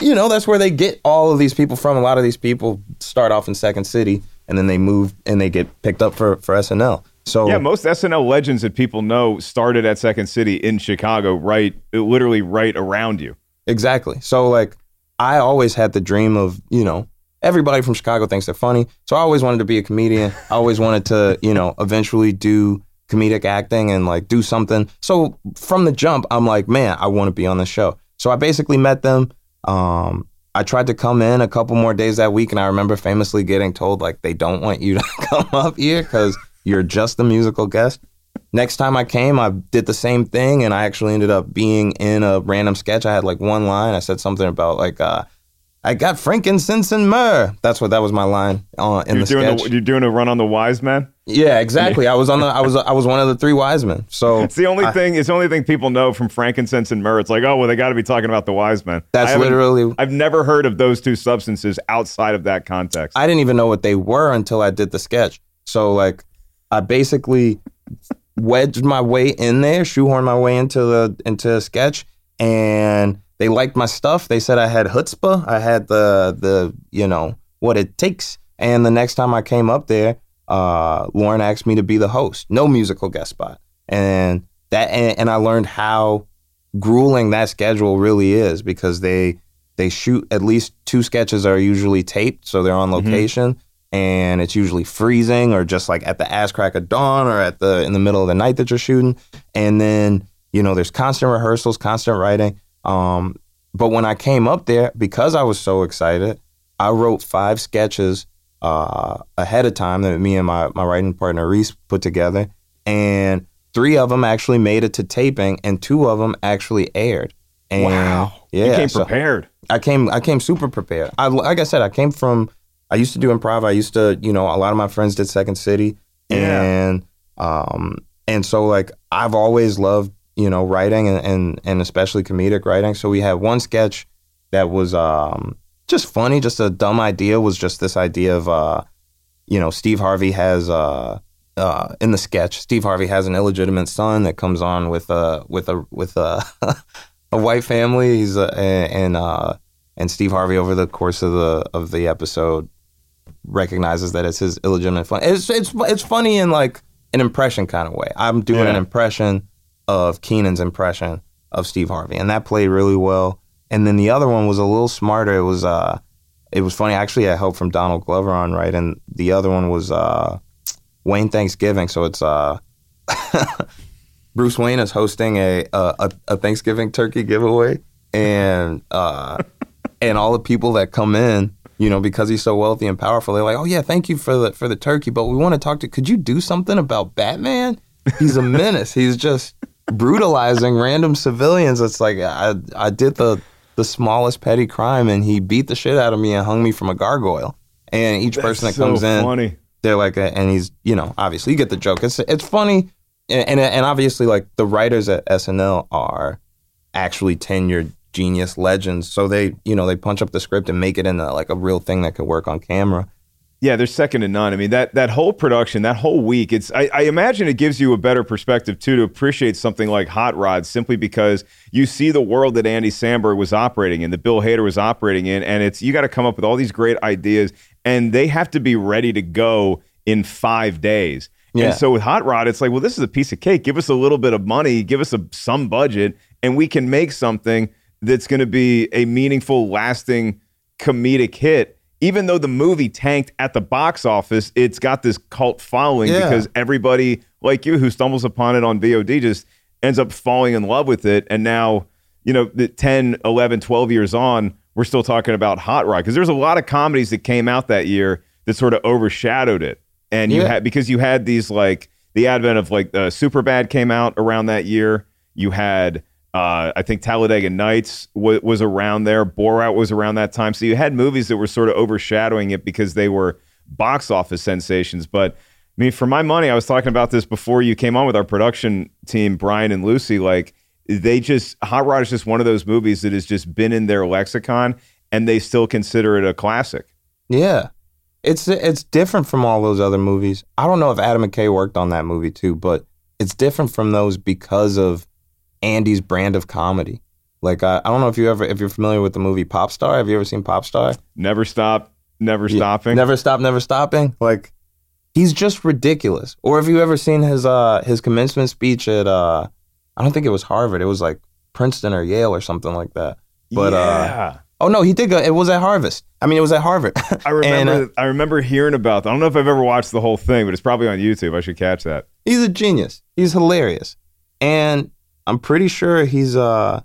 you know, that's where they get all of these people from. A lot of these people start off in Second City and then they move and they get picked up for for SNL. So Yeah, most SNL legends that people know started at Second City in Chicago, right? Literally right around you. Exactly. So like I always had the dream of, you know, everybody from Chicago thinks they're funny. So I always wanted to be a comedian. I always wanted to, you know, eventually do comedic acting and like do something. So from the jump, I'm like, man, I want to be on the show. So I basically met them. Um, I tried to come in a couple more days that week, and I remember famously getting told like they don't want you to come up here because you're just the musical guest. Next time I came, I did the same thing, and I actually ended up being in a random sketch. I had like one line. I said something about like, uh, "I got frankincense and myrrh." That's what that was my line uh, in you're the doing sketch. you're doing a run on the wise man. Yeah, exactly. I was on the. I was. I was one of the three wise men. So It's the only I- thing. It's the only thing people know from frankincense and myrrh. It's like, oh well, they got to be talking about the wise men. That's literally- I've never heard of those two substances outside of that context. I didn't even know what they were until I did the sketch. So like, I basically wedged my way in there, shoehorned my way into the into a sketch, and they liked my stuff. They said I had chutzpah. I had the the you know what it takes. And the next time I came up there, uh, Lorne asked me to be the host, no musical guest spot, and that and, and I learned how grueling that schedule really is because they they shoot at least two sketches are usually taped, so they're on location, and it's usually freezing or just like at the ass crack of dawn or at the in the middle of the night that you're shooting, and then you know there's constant rehearsals, constant writing. Um, but when I came up there, because I was so excited, I wrote five sketches uh, ahead of time that me and my my writing partner Reese put together, and three of them actually made it to taping, and two of them actually aired. And Wow. Yeah, You came so- prepared. I came I came super prepared. I like I said, I came from I used to do improv. I used to, you know, a lot of my friends did Second City. Yeah. And um and so like I've always loved, you know, writing and, and and especially comedic writing. So we had one sketch that was um just funny, just a dumb idea was just this idea of uh you know, Steve Harvey has uh uh, in the sketch, Steve Harvey has an illegitimate son that comes on with a with a with a a white family. He's uh, and uh, and Steve Harvey over the course of the of the episode recognizes that it's his illegitimate son. It's it's it's funny in like an impression kind of way. I'm doing an impression of Kenan's impression of Steve Harvey, and that played really well. And then the other one was a little smarter. It was uh, it was funny. Actually, I helped from Donald Glover on right, and the other one was uh, Wayne Thanksgiving. So it's uh, Bruce Wayne is hosting a a, a Thanksgiving turkey giveaway, and uh, and all the people that come in, you know, because he's so wealthy and powerful, they're like, "Oh yeah, thank you for the for the turkey, but we want to talk to. Could you do something about Batman? He's a menace. he's just brutalizing random civilians. It's like I I did the the smallest petty crime, and he beat the shit out of me and hung me from a gargoyle. And each That's person that so comes in, funny. they're like, uh, and he's, you know, obviously you get the joke. It's it's funny, and and, and obviously like the writers at SNL are actually tenured genius legends, so they, you know, they punch up the script and make it into like a real thing that could work on camera. Yeah, they're second to none. I mean that that whole production, that whole week, it's I, I imagine it gives you a better perspective too to appreciate something like Hot Rod simply because you see the world that Andy Samberg was operating in, that Bill Hader was operating in, and it's you got to come up with all these great ideas, and they have to be ready to go in five days. Yeah. And so with Hot Rod, it's like, well, this is a piece of cake. Give us a little bit of money, give us a, some budget, and we can make something that's going to be a meaningful, lasting comedic hit. Even though the movie tanked at the box office, it's got this cult following Yeah. because everybody like you who stumbles upon it on VOD just ends up falling in love with it. And now, you know, the 10, 11, 12 years on, we're still talking about Hot Rod because there's a lot of comedies that came out that year that sort of overshadowed it. And you Yeah. had because you had these like the advent of like uh, Superbad came out around that year. You had uh, I think Talladega Nights w- was around there. Borat was around that time. So you had movies that were sort of overshadowing it because they were box office sensations. But I mean, for my money, I was talking about this before you came on with our production team, Brian and Lucy. Like they just Hot Rod is just one of those movies that has just been in their lexicon, and they still consider it a classic. Yeah. It's it's different from all those other movies. I don't know if Adam McKay worked on that movie too, but it's different from those because of Andy's brand of comedy. Like I, I don't know if you ever if you're familiar with the movie Pop Star. Have you ever seen Pop Star? Never stop, never Yeah. stopping. Never stop, never stopping. Like he's just ridiculous. Or have you ever seen his uh his commencement speech at uh I don't think it was Harvard. It was like Princeton or Yale or something like that. But uh yeah. oh no, he did go it was at Harvest. I mean it was at Harvard. I remember. And, uh, I remember hearing about. That. I don't know if I've ever watched the whole thing, but it's probably on YouTube. I should catch that. He's a genius. He's hilarious. And I'm pretty sure he's uh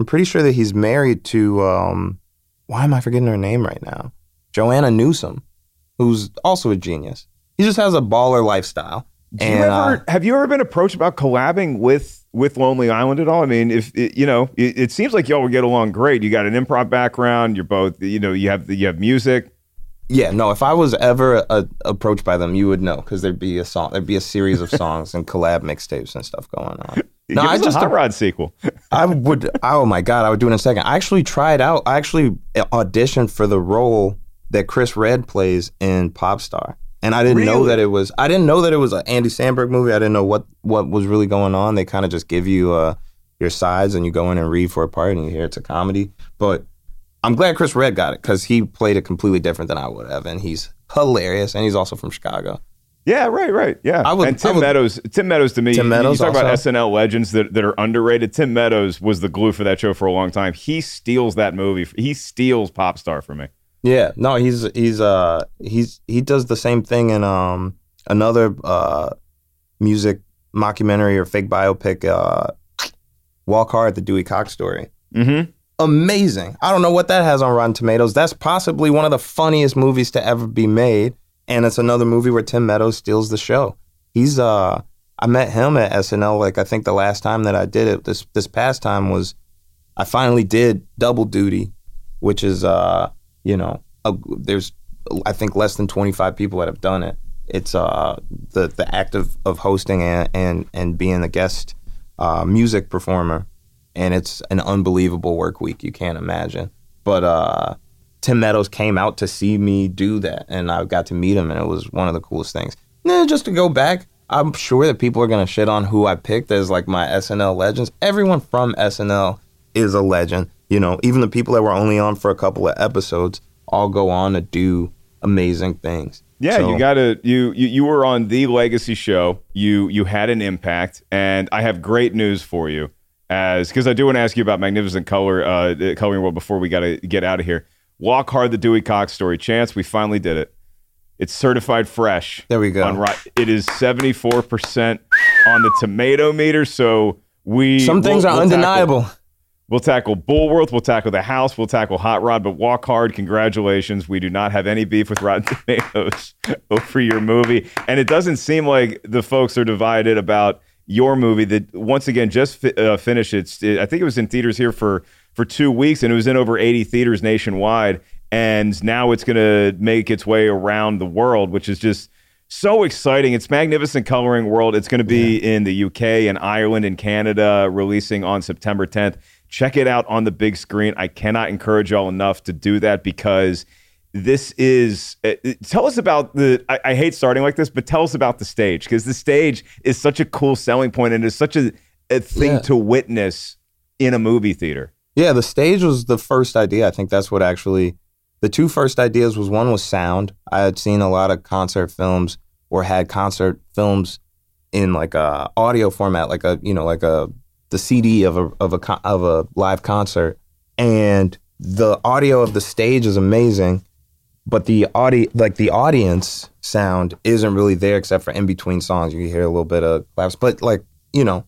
I'm pretty sure that he's married to um why am I forgetting her name right now? Joanna Newsom, who's also a genius. He just has a baller lifestyle. Do you and ever, uh, have you ever been approached about collabing with with Lonely Island at all? I mean, if it, you know, it, it seems like y'all would get along great. You got an improv background. You're both, you know, you have you have music. yeah, no, if I was ever uh, approached by them, you would know because there'd be a song, there'd be a series of songs and collab mixtapes and stuff going on. Give us a Hot Rod sequel. I would. Oh my god, I would do it in a second. I actually tried out. I actually auditioned for the role that Chris Redd plays in Popstar, and I didn't know that it was. I didn't know that it was an Andy Samberg movie. I didn't know what what was really going on. They kind of just give you uh, your sides, and you go in and read for a part, and you hear it's a comedy. But I'm glad Chris Redd got it because he played it completely different than I would have, and he's hilarious, and he's also from Chicago. Yeah, right, right. Yeah. I would- and Tim I would- Meadows, Tim Meadows to me, Tim you- Meadows you talk about. SNL legends that, that are underrated. Tim Meadows was the glue for that show for a long time. He steals that movie. He steals Pop Star for me. Yeah, no, he's he's uh he's he does the same thing in um another uh music mockumentary or fake biopic uh Walk Hard the Dewey Cox story. Mm-hmm. Amazing. I don't know what that has on Rotten Tomatoes. That's possibly one of the funniest movies to ever be made and it's another movie where Tim Meadows steals the show. He's uh I met him at SNL like I think the last time that I did it this this past time was I finally did double duty, which is uh you know a, there's I think less than 25 people that have done it. It's uh the the act of, of hosting and, and and being a guest uh, music performer, and it's an unbelievable work week you can't imagine. But uh, Tim Meadows came out to see me do that, and I got to meet him, and it was one of the coolest things. Nah, just to go back, I'm sure that people are gonna shit on who I picked as like my SNL legends. Everyone from SNL is a legend. You know, even the people that were only on for a couple of episodes all go on to do amazing things. Yeah, So- you got to you, you you were on the Legacy show. You you had an impact, and I have great news for you. As because I do want to ask you about Magnificent Color, uh, Coloring World before we got to get out of here. Walk hard, the Dewey Cox story. Chance, we finally did it. It's certified fresh. There we go. On it is seventy four percent on the tomato meter. So we Some things we'll- are we'll tackle- undeniable. We'll tackle Bulworth. We'll tackle the house. We'll tackle Hot Rod. But Walk Hard, congratulations. We do not have any beef with Rotten Tomatoes over your movie. And it doesn't seem like the folks are divided about your movie that, once again, just fi- uh, finished. It's, I think it was in theaters here for, for two weeks and it was in over 80 theaters nationwide. And now it's going to make its way around the world, which is just so exciting. It's Magnificent Coloring World. It's going to be in the UK and Ireland and Canada, releasing on September 10th. Check it out on the big screen. I cannot encourage y'all enough to do that because this is. Uh, tell us about the. I, I hate starting like this, but tell us about the stage because the stage is such a cool selling point and is such a, a thing Yeah. to witness in a movie theater. Yeah, the stage was the first idea. I think that's what actually the two first ideas was one was sound. I had seen a lot of concert films or had concert films in like a audio format, like a you know like a the CD of a of a of a live concert, and the audio of the stage is amazing, but the audio like the audience sound isn't really there except for in between songs. You hear a little bit of claps, but like you know,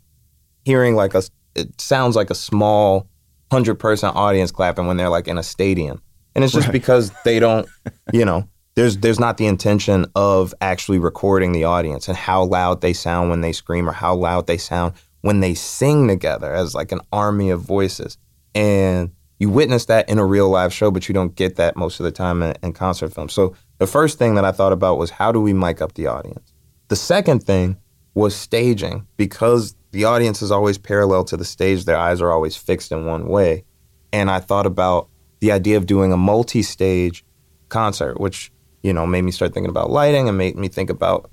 hearing like a it sounds like a small hundred person audience clapping when they're like in a stadium, and it's just Right. because they don't, you know, there's there's not the intention of actually recording the audience and how loud they sound when they scream or how loud they sound when they sing together as like an army of voices, and you witness that in a real live show, but you don't get that most of the time in, in concert films. So the first thing that I thought about was how do we mic up the audience. The second thing was staging because the audience is always parallel to the stage. Their eyes are always fixed in one way. And I thought about the idea of doing a multi stage concert, which, you know, made me start thinking about lighting and made me think about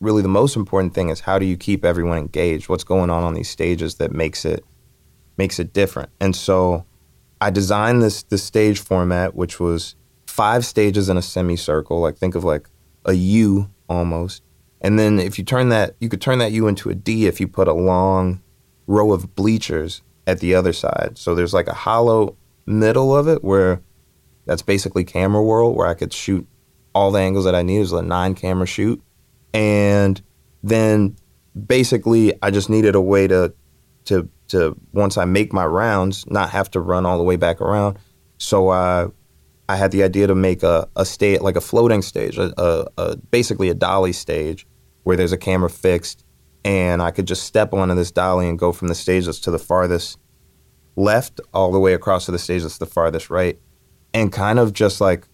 really the most important thing is how do you keep everyone engaged? What's going on on these stages that makes it makes it different? And so I designed this this stage format, which was five stages in a semicircle. Like think of like a U almost. And then if you turn that, you could turn that U into a D if you put a long row of bleachers at the other side. So there's like a hollow middle of it where that's basically camera world where I could shoot all the angles that I need. It was a nine camera shoot. And then basically I just needed a way to to to once I make my rounds, not have to run all the way back around. So I I had the idea to make a, a stage like a floating stage, a, a, a basically a dolly stage where there's a camera fixed and I could just step onto this dolly and go from the stage that's to the farthest left all the way across to the stage that's the farthest right and kind of just like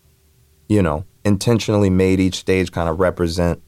you know intentionally made each stage kind of represent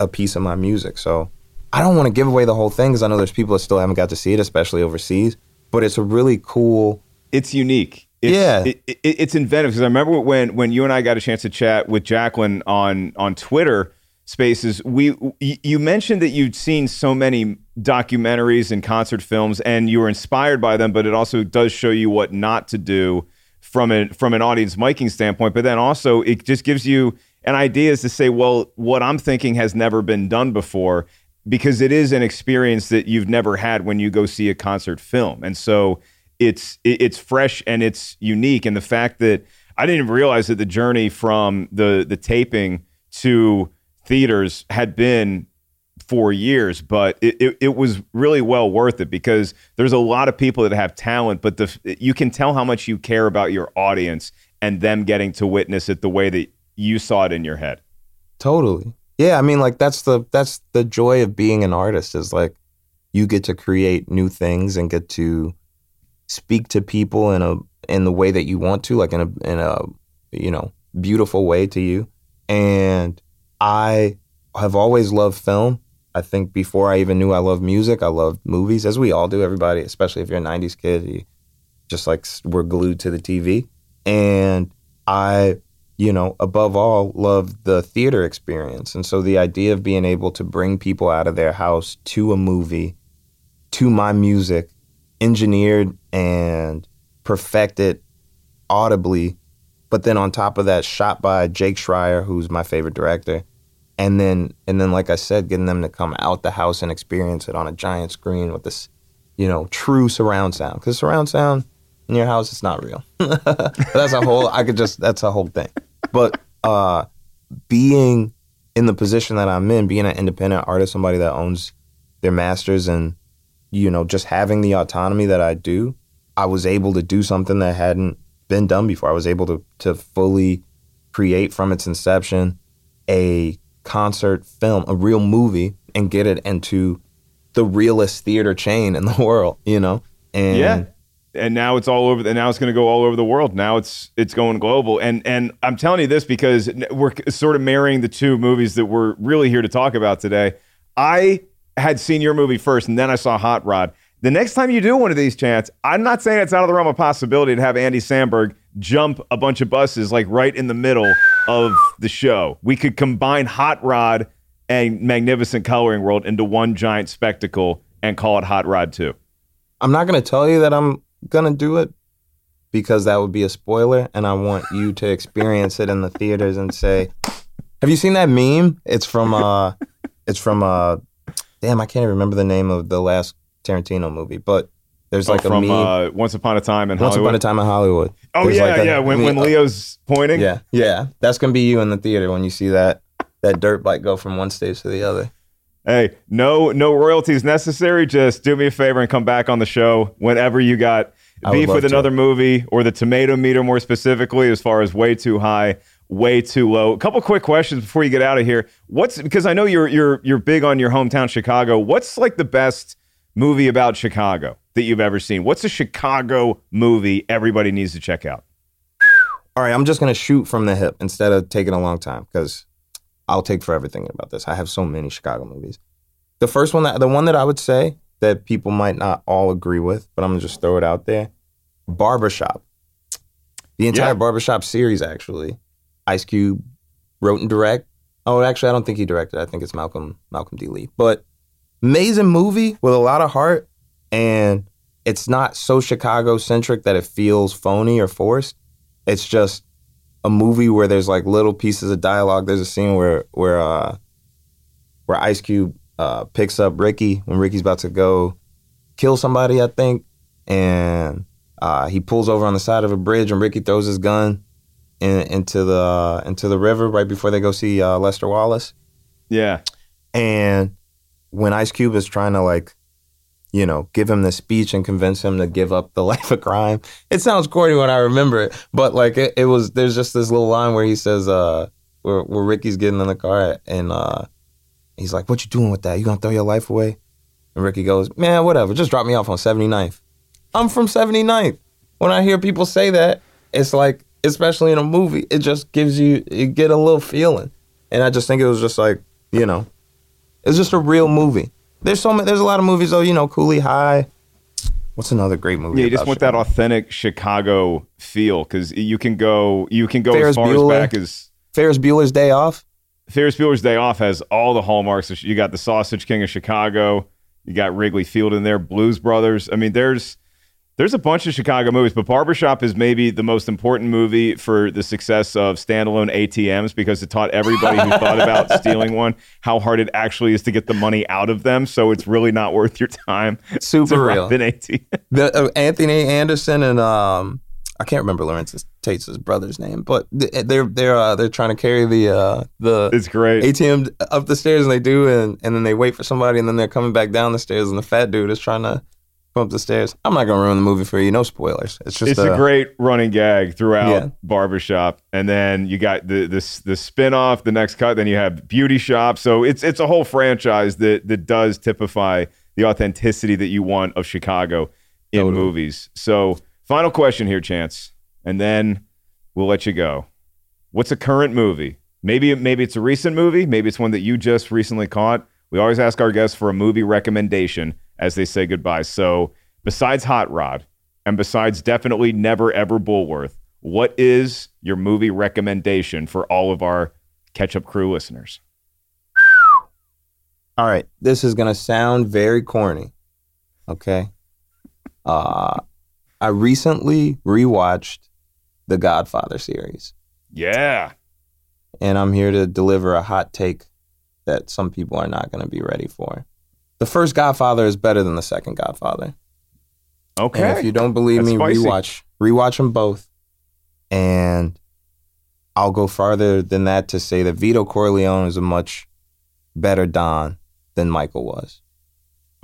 a piece of my music so i don't want to give away the whole thing because i know there's people that still haven't got to see it especially overseas but it's a really cool it's unique It's, Yeah. it, it, it's inventive because I remember when when you and I got a chance to chat with Jacqueline on on Twitter Spaces. We you mentioned that you'd seen so many documentaries and concert films, and you were inspired by them. But it also does show you what not to do from a from an audience miking standpoint, but then also it just gives you an idea is to say, well, what I'm thinking has never been done before because it is an experience that you've never had when you go see a concert film, and so it's it's fresh and it's unique. And the fact that I didn't realize that the journey from the the taping to theaters had been for years, but it, it, it was really well worth it because there's a lot of people that have talent, but the you can tell how much you care about your audience and them getting to witness it the way that you saw it in your head. Totally. Yeah, I mean like that's the that's the joy of being an artist is like you get to create new things and get to speak to people in a in the way that you want to, like in a in a you know, beautiful way to you. And I have always loved film. I think before I even knew I loved music, I loved movies, as we all do, everybody, especially if you're a 90s kid, you just like we're glued to the TV. And I, you know, above all, love the theater experience. And so the idea of being able to bring people out of their house to a movie, to my music, engineered and perfected audibly, but then on top of that, shot by Jake Schreier, who's my favorite director. And then, and then, like I said, getting them to come out the house and experience it on a giant screen with this, you know, true surround sound. Because surround sound in your house, it's not real. that's a whole. I could just. That's a whole thing. But uh, being in the position that I'm in, being an independent artist, somebody that owns their masters, and you know, just having the autonomy that I do, I was able to do something that hadn't been done before. I was able to to fully create from its inception a concert film, a real movie, and get it into the realest theater chain in the world. You know, and yeah. And now it's all over. And now it's going to go all over the world. Now it's it's going global. And and I'm telling you this because we're sort of marrying the two movies that we're really here to talk about today. I had seen your movie first, and then I saw Hot Rod. The next time you do one of these, Chance, I'm not saying it's out of the realm of possibility to have Andy Samberg jump a bunch of buses like right in the middle of the show. We could combine Hot Rod and Magnificent Coloring World into one giant spectacle and call it Hot Rod 2. I'm not going to tell you that I'm going to do it because that would be a spoiler, and I want you to experience it in the theaters and say, "Have you seen that meme? It's from uh, it's from uh, damn, I can't even remember the name of the last Tarantino movie, but there's Oh, like a from meme. uh, Once Upon a Time in Once Hollywood. upon a time in Hollywood. Oh There's yeah, like a yeah. When when Leo's pointing. yeah, yeah, that's gonna be you in the theater when you see that that dirt bike go from one stage to the other. Hey, no no royalties necessary. Just do me a favor and come back on the show whenever you got beef with to. another movie or the tomato meter more specifically as far as way too high, way too low. A couple quick questions before you get out of here. What's because I know you're you're you're big on your hometown Chicago. What's like the best movie about Chicago that you've ever seen? What's a Chicago movie everybody needs to check out? All right, I'm just gonna shoot from the hip instead of taking a long time because I'll take forever thinking about this. I have so many Chicago movies. The first one, that the one that I would say that people might not all agree with, but I'm gonna just throw it out there. Barbershop. The entire Yeah. Barbershop series, actually. Ice Cube wrote and direct. Oh, actually, I don't think he directed. I think it's Malcolm Malcolm D. Lee. But amazing movie with a lot of heart, and it's not so Chicago centric that it feels phony or forced. It's just a movie where there's like little pieces of dialogue. There's a scene where where uh, where Ice Cube uh, picks up Ricky when Ricky's about to go kill somebody, I think, and uh, he pulls over on the side of a bridge, and Ricky throws his gun in, into the into the river right before they go see uh, Lester Wallace. Yeah. And when Ice Cube is trying to like, you know, give him the speech and convince him to give up the life of crime, it sounds corny when I remember it, but like it, it was. There's just this little line where he says, uh, where where Ricky's getting in the car and uh, he's like, "What you doing with that? You gonna throw your life away?" And Ricky goes, "Man, whatever. Just drop me off on 79th. I'm from 79th. When I hear people say that, it's like, especially in a movie, it just gives you you get a little feeling. And I just think it was just like, you know, it's just a real movie. There's so many, there's a lot of movies though, you know, Cooley High. What's another great movie? Yeah, you just want that authentic Chicago feel because you can go you can go Ferris as far Bueller. as back as Ferris Bueller's Day Off. Ferris Bueller's Day Off has all the hallmarks. You got the Sausage King of Chicago. You got Wrigley Field in there, Blues Brothers. I mean, there's There's a bunch of Chicago movies, but Barbershop is maybe the most important movie for the success of standalone ATMs because it taught everybody who thought about stealing one how hard it actually is to get the money out of them. So it's really not worth your time. Super real. an ATM. The uh, Anthony Anderson and um, I can't remember Larenz Tate's brother's name, but they're they're uh, they're trying to carry the uh, the It's great. ATM up the stairs, and they do, and and then they wait for somebody, and then they're coming back down the stairs, and the fat dude is trying to come up the stairs. I'm not gonna ruin the movie for you. No spoilers. It's just it's uh, a great running gag throughout Yeah. barbershop. And then you got the this the spin-off the next cut. Then you have beauty shop. So it's it's a whole franchise that that does typify the authenticity that you want of chicago in movies. So final question here chance and then we'll let you go. What's a current movie? Maybe maybe it's a recent movie. Maybe it's one that you just recently caught. We always ask our guests for a movie recommendation as they say goodbye so besides hot rod and besides definitely never ever Bulworth what is your movie recommendation for all of our ketchup crew listeners All right, this is gonna sound very corny. Okay. Uh I recently rewatched the Godfather series. Yeah. And I'm here to deliver a hot take that some people are not gonna be ready for. The first Godfather is better than the second Godfather. Okay. And if you don't believe That's me, spicy. rewatch rewatch them both. And I'll go farther than that to say that Vito Corleone is a much better Don than Michael was.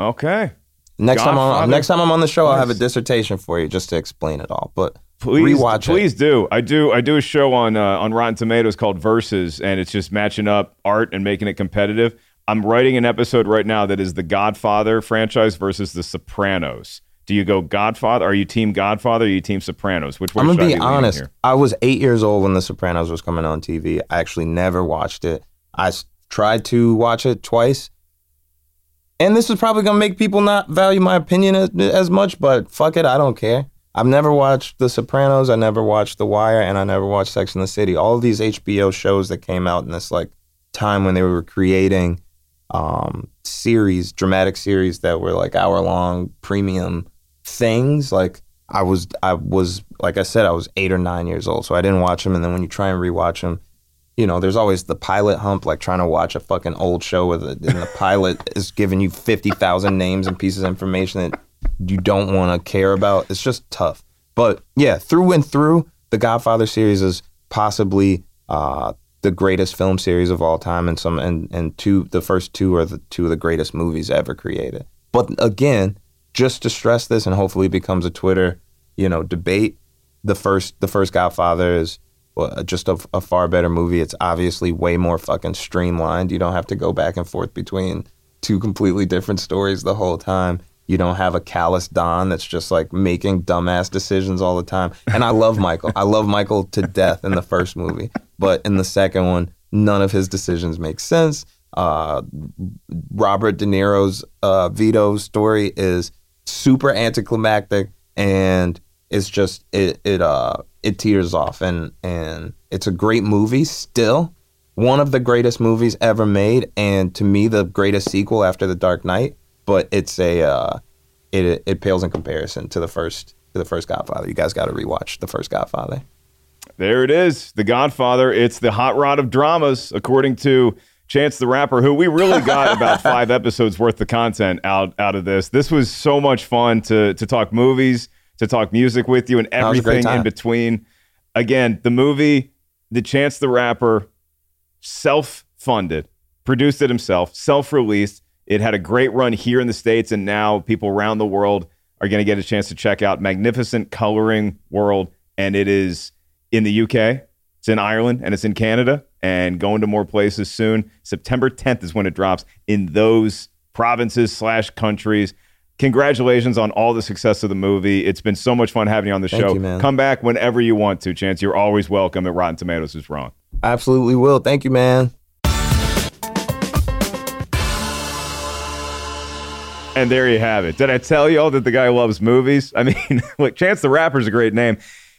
Okay. Next time, I'm, next time I'm on the show, I'll have a dissertation for you just to explain it all. But Please, rewatch it. please do. I do. I do a show on uh, on Rotten Tomatoes called Versus, and it's just matching up art and making it competitive. I'm writing an episode right now that is the Godfather franchise versus the Sopranos. Do you go Godfather? Are you Team Godfather? Or are you Team Sopranos? Which one I'm gonna I be honest. I was eight years old when The Sopranos was coming on TV. I actually never watched it. I tried to watch it twice, and this is probably gonna make people not value my opinion as, as much. But fuck it, I don't care. I've never watched The Sopranos. I never watched The Wire, and I never watched Sex and the City. All of these HBO shows that came out in this like time when they were creating um, series, dramatic series that were like hour long premium things. Like I was, I was, like I said, I was eight or nine years old, so I didn't watch them. And then when you try and rewatch them, you know, there's always the pilot hump, like trying to watch a fucking old show with it, and the pilot is giving you fifty thousand names and pieces of information that you don't want to care about. It's just tough. But yeah, through and through, the Godfather series is possibly uh, the greatest film series of all time, and some and and two the first two are the two of the greatest movies ever created. But again, just to stress this, and hopefully becomes a Twitter, you know, debate. The first the first Godfather is just a, a far better movie. It's obviously way more fucking streamlined. You don't have to go back and forth between two completely different stories the whole time. You don't have a callous Don that's just like making dumbass decisions all the time. And I love Michael. I love Michael to death in the first movie, but in the second one, none of his decisions make sense. Uh, Robert De Niro's uh, Vito story is super anticlimactic, and it's just it it uh it teeters off, and and it's a great movie still, one of the greatest movies ever made, and to me the greatest sequel after The Dark Knight. But it's a uh, it it pales in comparison to the first to the first Godfather. You guys got to rewatch the first Godfather. There it is, The Godfather. It's the hot rod of dramas, according to Chance the Rapper, who we really got about five episodes worth of content out out of this. This was so much fun to to talk movies, to talk music with you, and That was a great everything in between. Again, the movie, the Chance the Rapper, self funded, produced it himself, self released. It had a great run here in the States, and now people around the world are going to get a chance to check out Magnificent Coloring World. And it is in the UK, it's in Ireland, and it's in Canada, and going to more places soon. September 10th is when it drops in those provinces slash countries. Congratulations on all the success of the movie. It's been so much fun having you on the Thank show. you. Come back whenever you want to, Chance. You're always welcome at Rotten Tomatoes is wrong. Absolutely will. Thank you, man. And there you have it. Did I tell y'all that the guy loves movies? I mean, look, Chance the Rapper's a great name.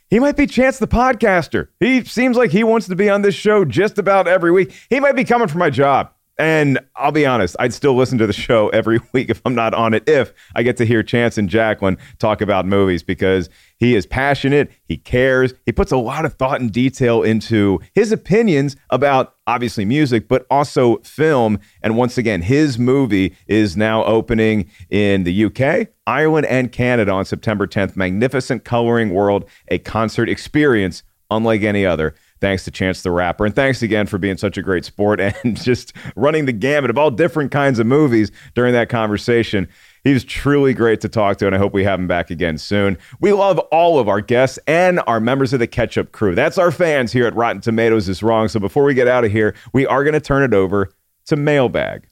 He might be Chance the Podcaster. He seems like he wants to be on this show just about every week. He might be coming for my job. And I'll be honest, I'd still listen to the show every week if I'm not on it, if I get to hear Chance and Jacqueline talk about movies because he is passionate, he cares, he puts a lot of thought and detail into his opinions about obviously music, but also film. And once again, his movie is now opening in the UK, Ireland, and Canada on September 10th. Magnificent Coloring World, a concert experience unlike any other thanks to Chance the Rapper. And thanks again for being such a great sport and just running the gamut of all different kinds of movies during that conversation. He's truly great to talk to, and I hope we have him back again soon. We love all of our guests and our members of the Ketchup crew. That's our fans here at Rotten Tomatoes is Wrong. So before we get out of here, we are going to turn it over to Mailbag.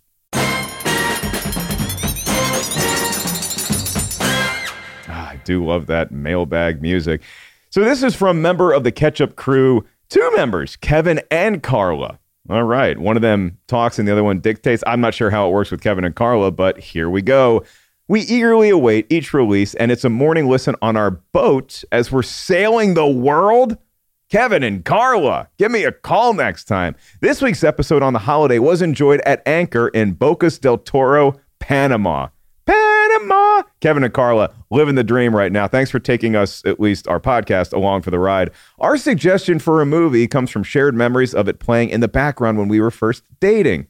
Ah, I do love that mailbag music. So this is from member of the Ketchup crew, two members, Kevin and Carla. All right, one of them talks and the other one dictates. I'm not sure how it works with Kevin and Carla, but here we go. We eagerly await each release, and it's a morning listen on our boat as we're sailing the world. Kevin and Carla, give me a call next time. This week's episode on the holiday was enjoyed at Anchor in Bocas del Toro, Panama. Panama. Kevin and Carla living the dream right now. Thanks for taking us, at least our podcast, along for the ride. Our suggestion for a movie comes from shared memories of it playing in the background when we were first dating.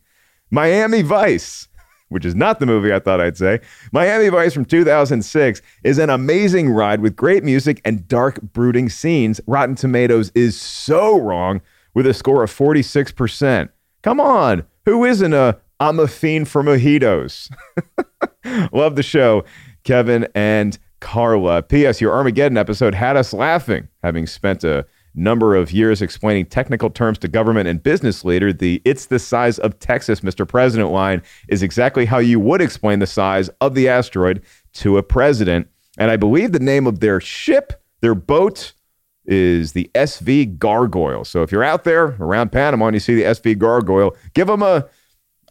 Miami Vice, which is not the movie I thought I'd say. Miami Vice from 2006 is an amazing ride with great music and dark, brooding scenes. Rotten Tomatoes is so wrong with a score of 46%. Come on, who isn't a I'm a fiend for mojitos? Love the show, Kevin and Carla. P.S. Your Armageddon episode had us laughing, having spent a number of years explaining technical terms to government and business leader. The "It's the size of Texas, Mr. President" line is exactly how you would explain the size of the asteroid to a president. And I believe the name of their ship, their boat, is the SV Gargoyle. So if you're out there around Panama and you see the SV Gargoyle, give them a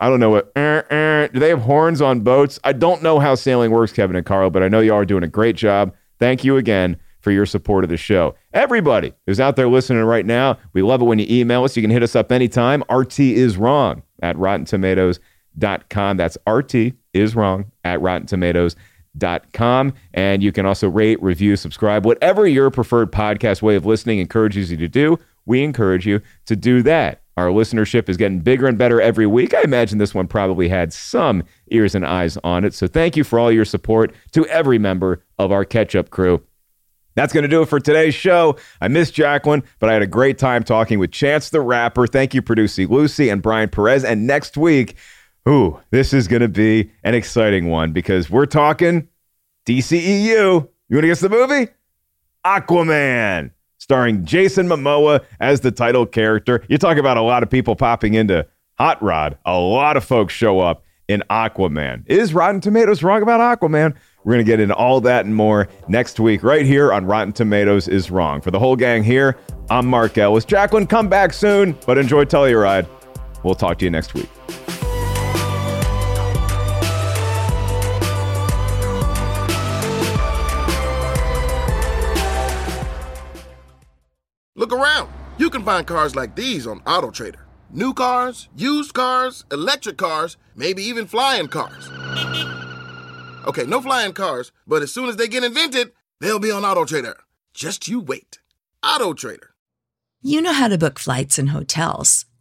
I don't know what. Uh, uh, do they have horns on boats? I don't know how sailing works, Kevin and Carl, but I know y'all are doing a great job. Thank you again for your support of the show. Everybody who's out there listening right now, we love it when you email us. You can hit us up anytime. RT is wrong at rottentomatoes.com. That's RT is wrong at rottentomatoes.com. And you can also rate, review, subscribe, whatever your preferred podcast way of listening encourages you to do. We encourage you to do that. Our listenership is getting bigger and better every week. I imagine this one probably had some ears and eyes on it. So thank you for all your support to every member of our Ketchup crew. That's going to do it for today's show. I miss Jacqueline, but I had a great time talking with Chance the Rapper. Thank you, Producer Lucy and Brian Perez. And next week, ooh, this is going to be an exciting one because we're talking DCEU. You want to guess the movie? Aquaman starring Jason Momoa as the title character. You talk about a lot of people popping into Hot Rod. A lot of folks show up in Aquaman. Is Rotten Tomatoes wrong about Aquaman? We're going to get into all that and more next week, right here on Rotten Tomatoes is Wrong. For the whole gang here, I'm Mark Ellis. Jacqueline, come back soon, but enjoy Telluride. We'll talk to you next week. Around. You can find cars like these on AutoTrader. New cars, used cars, electric cars, maybe even flying cars. Okay, no flying cars, but as soon as they get invented, they'll be on AutoTrader. Just you wait. AutoTrader. You know how to book flights and hotels.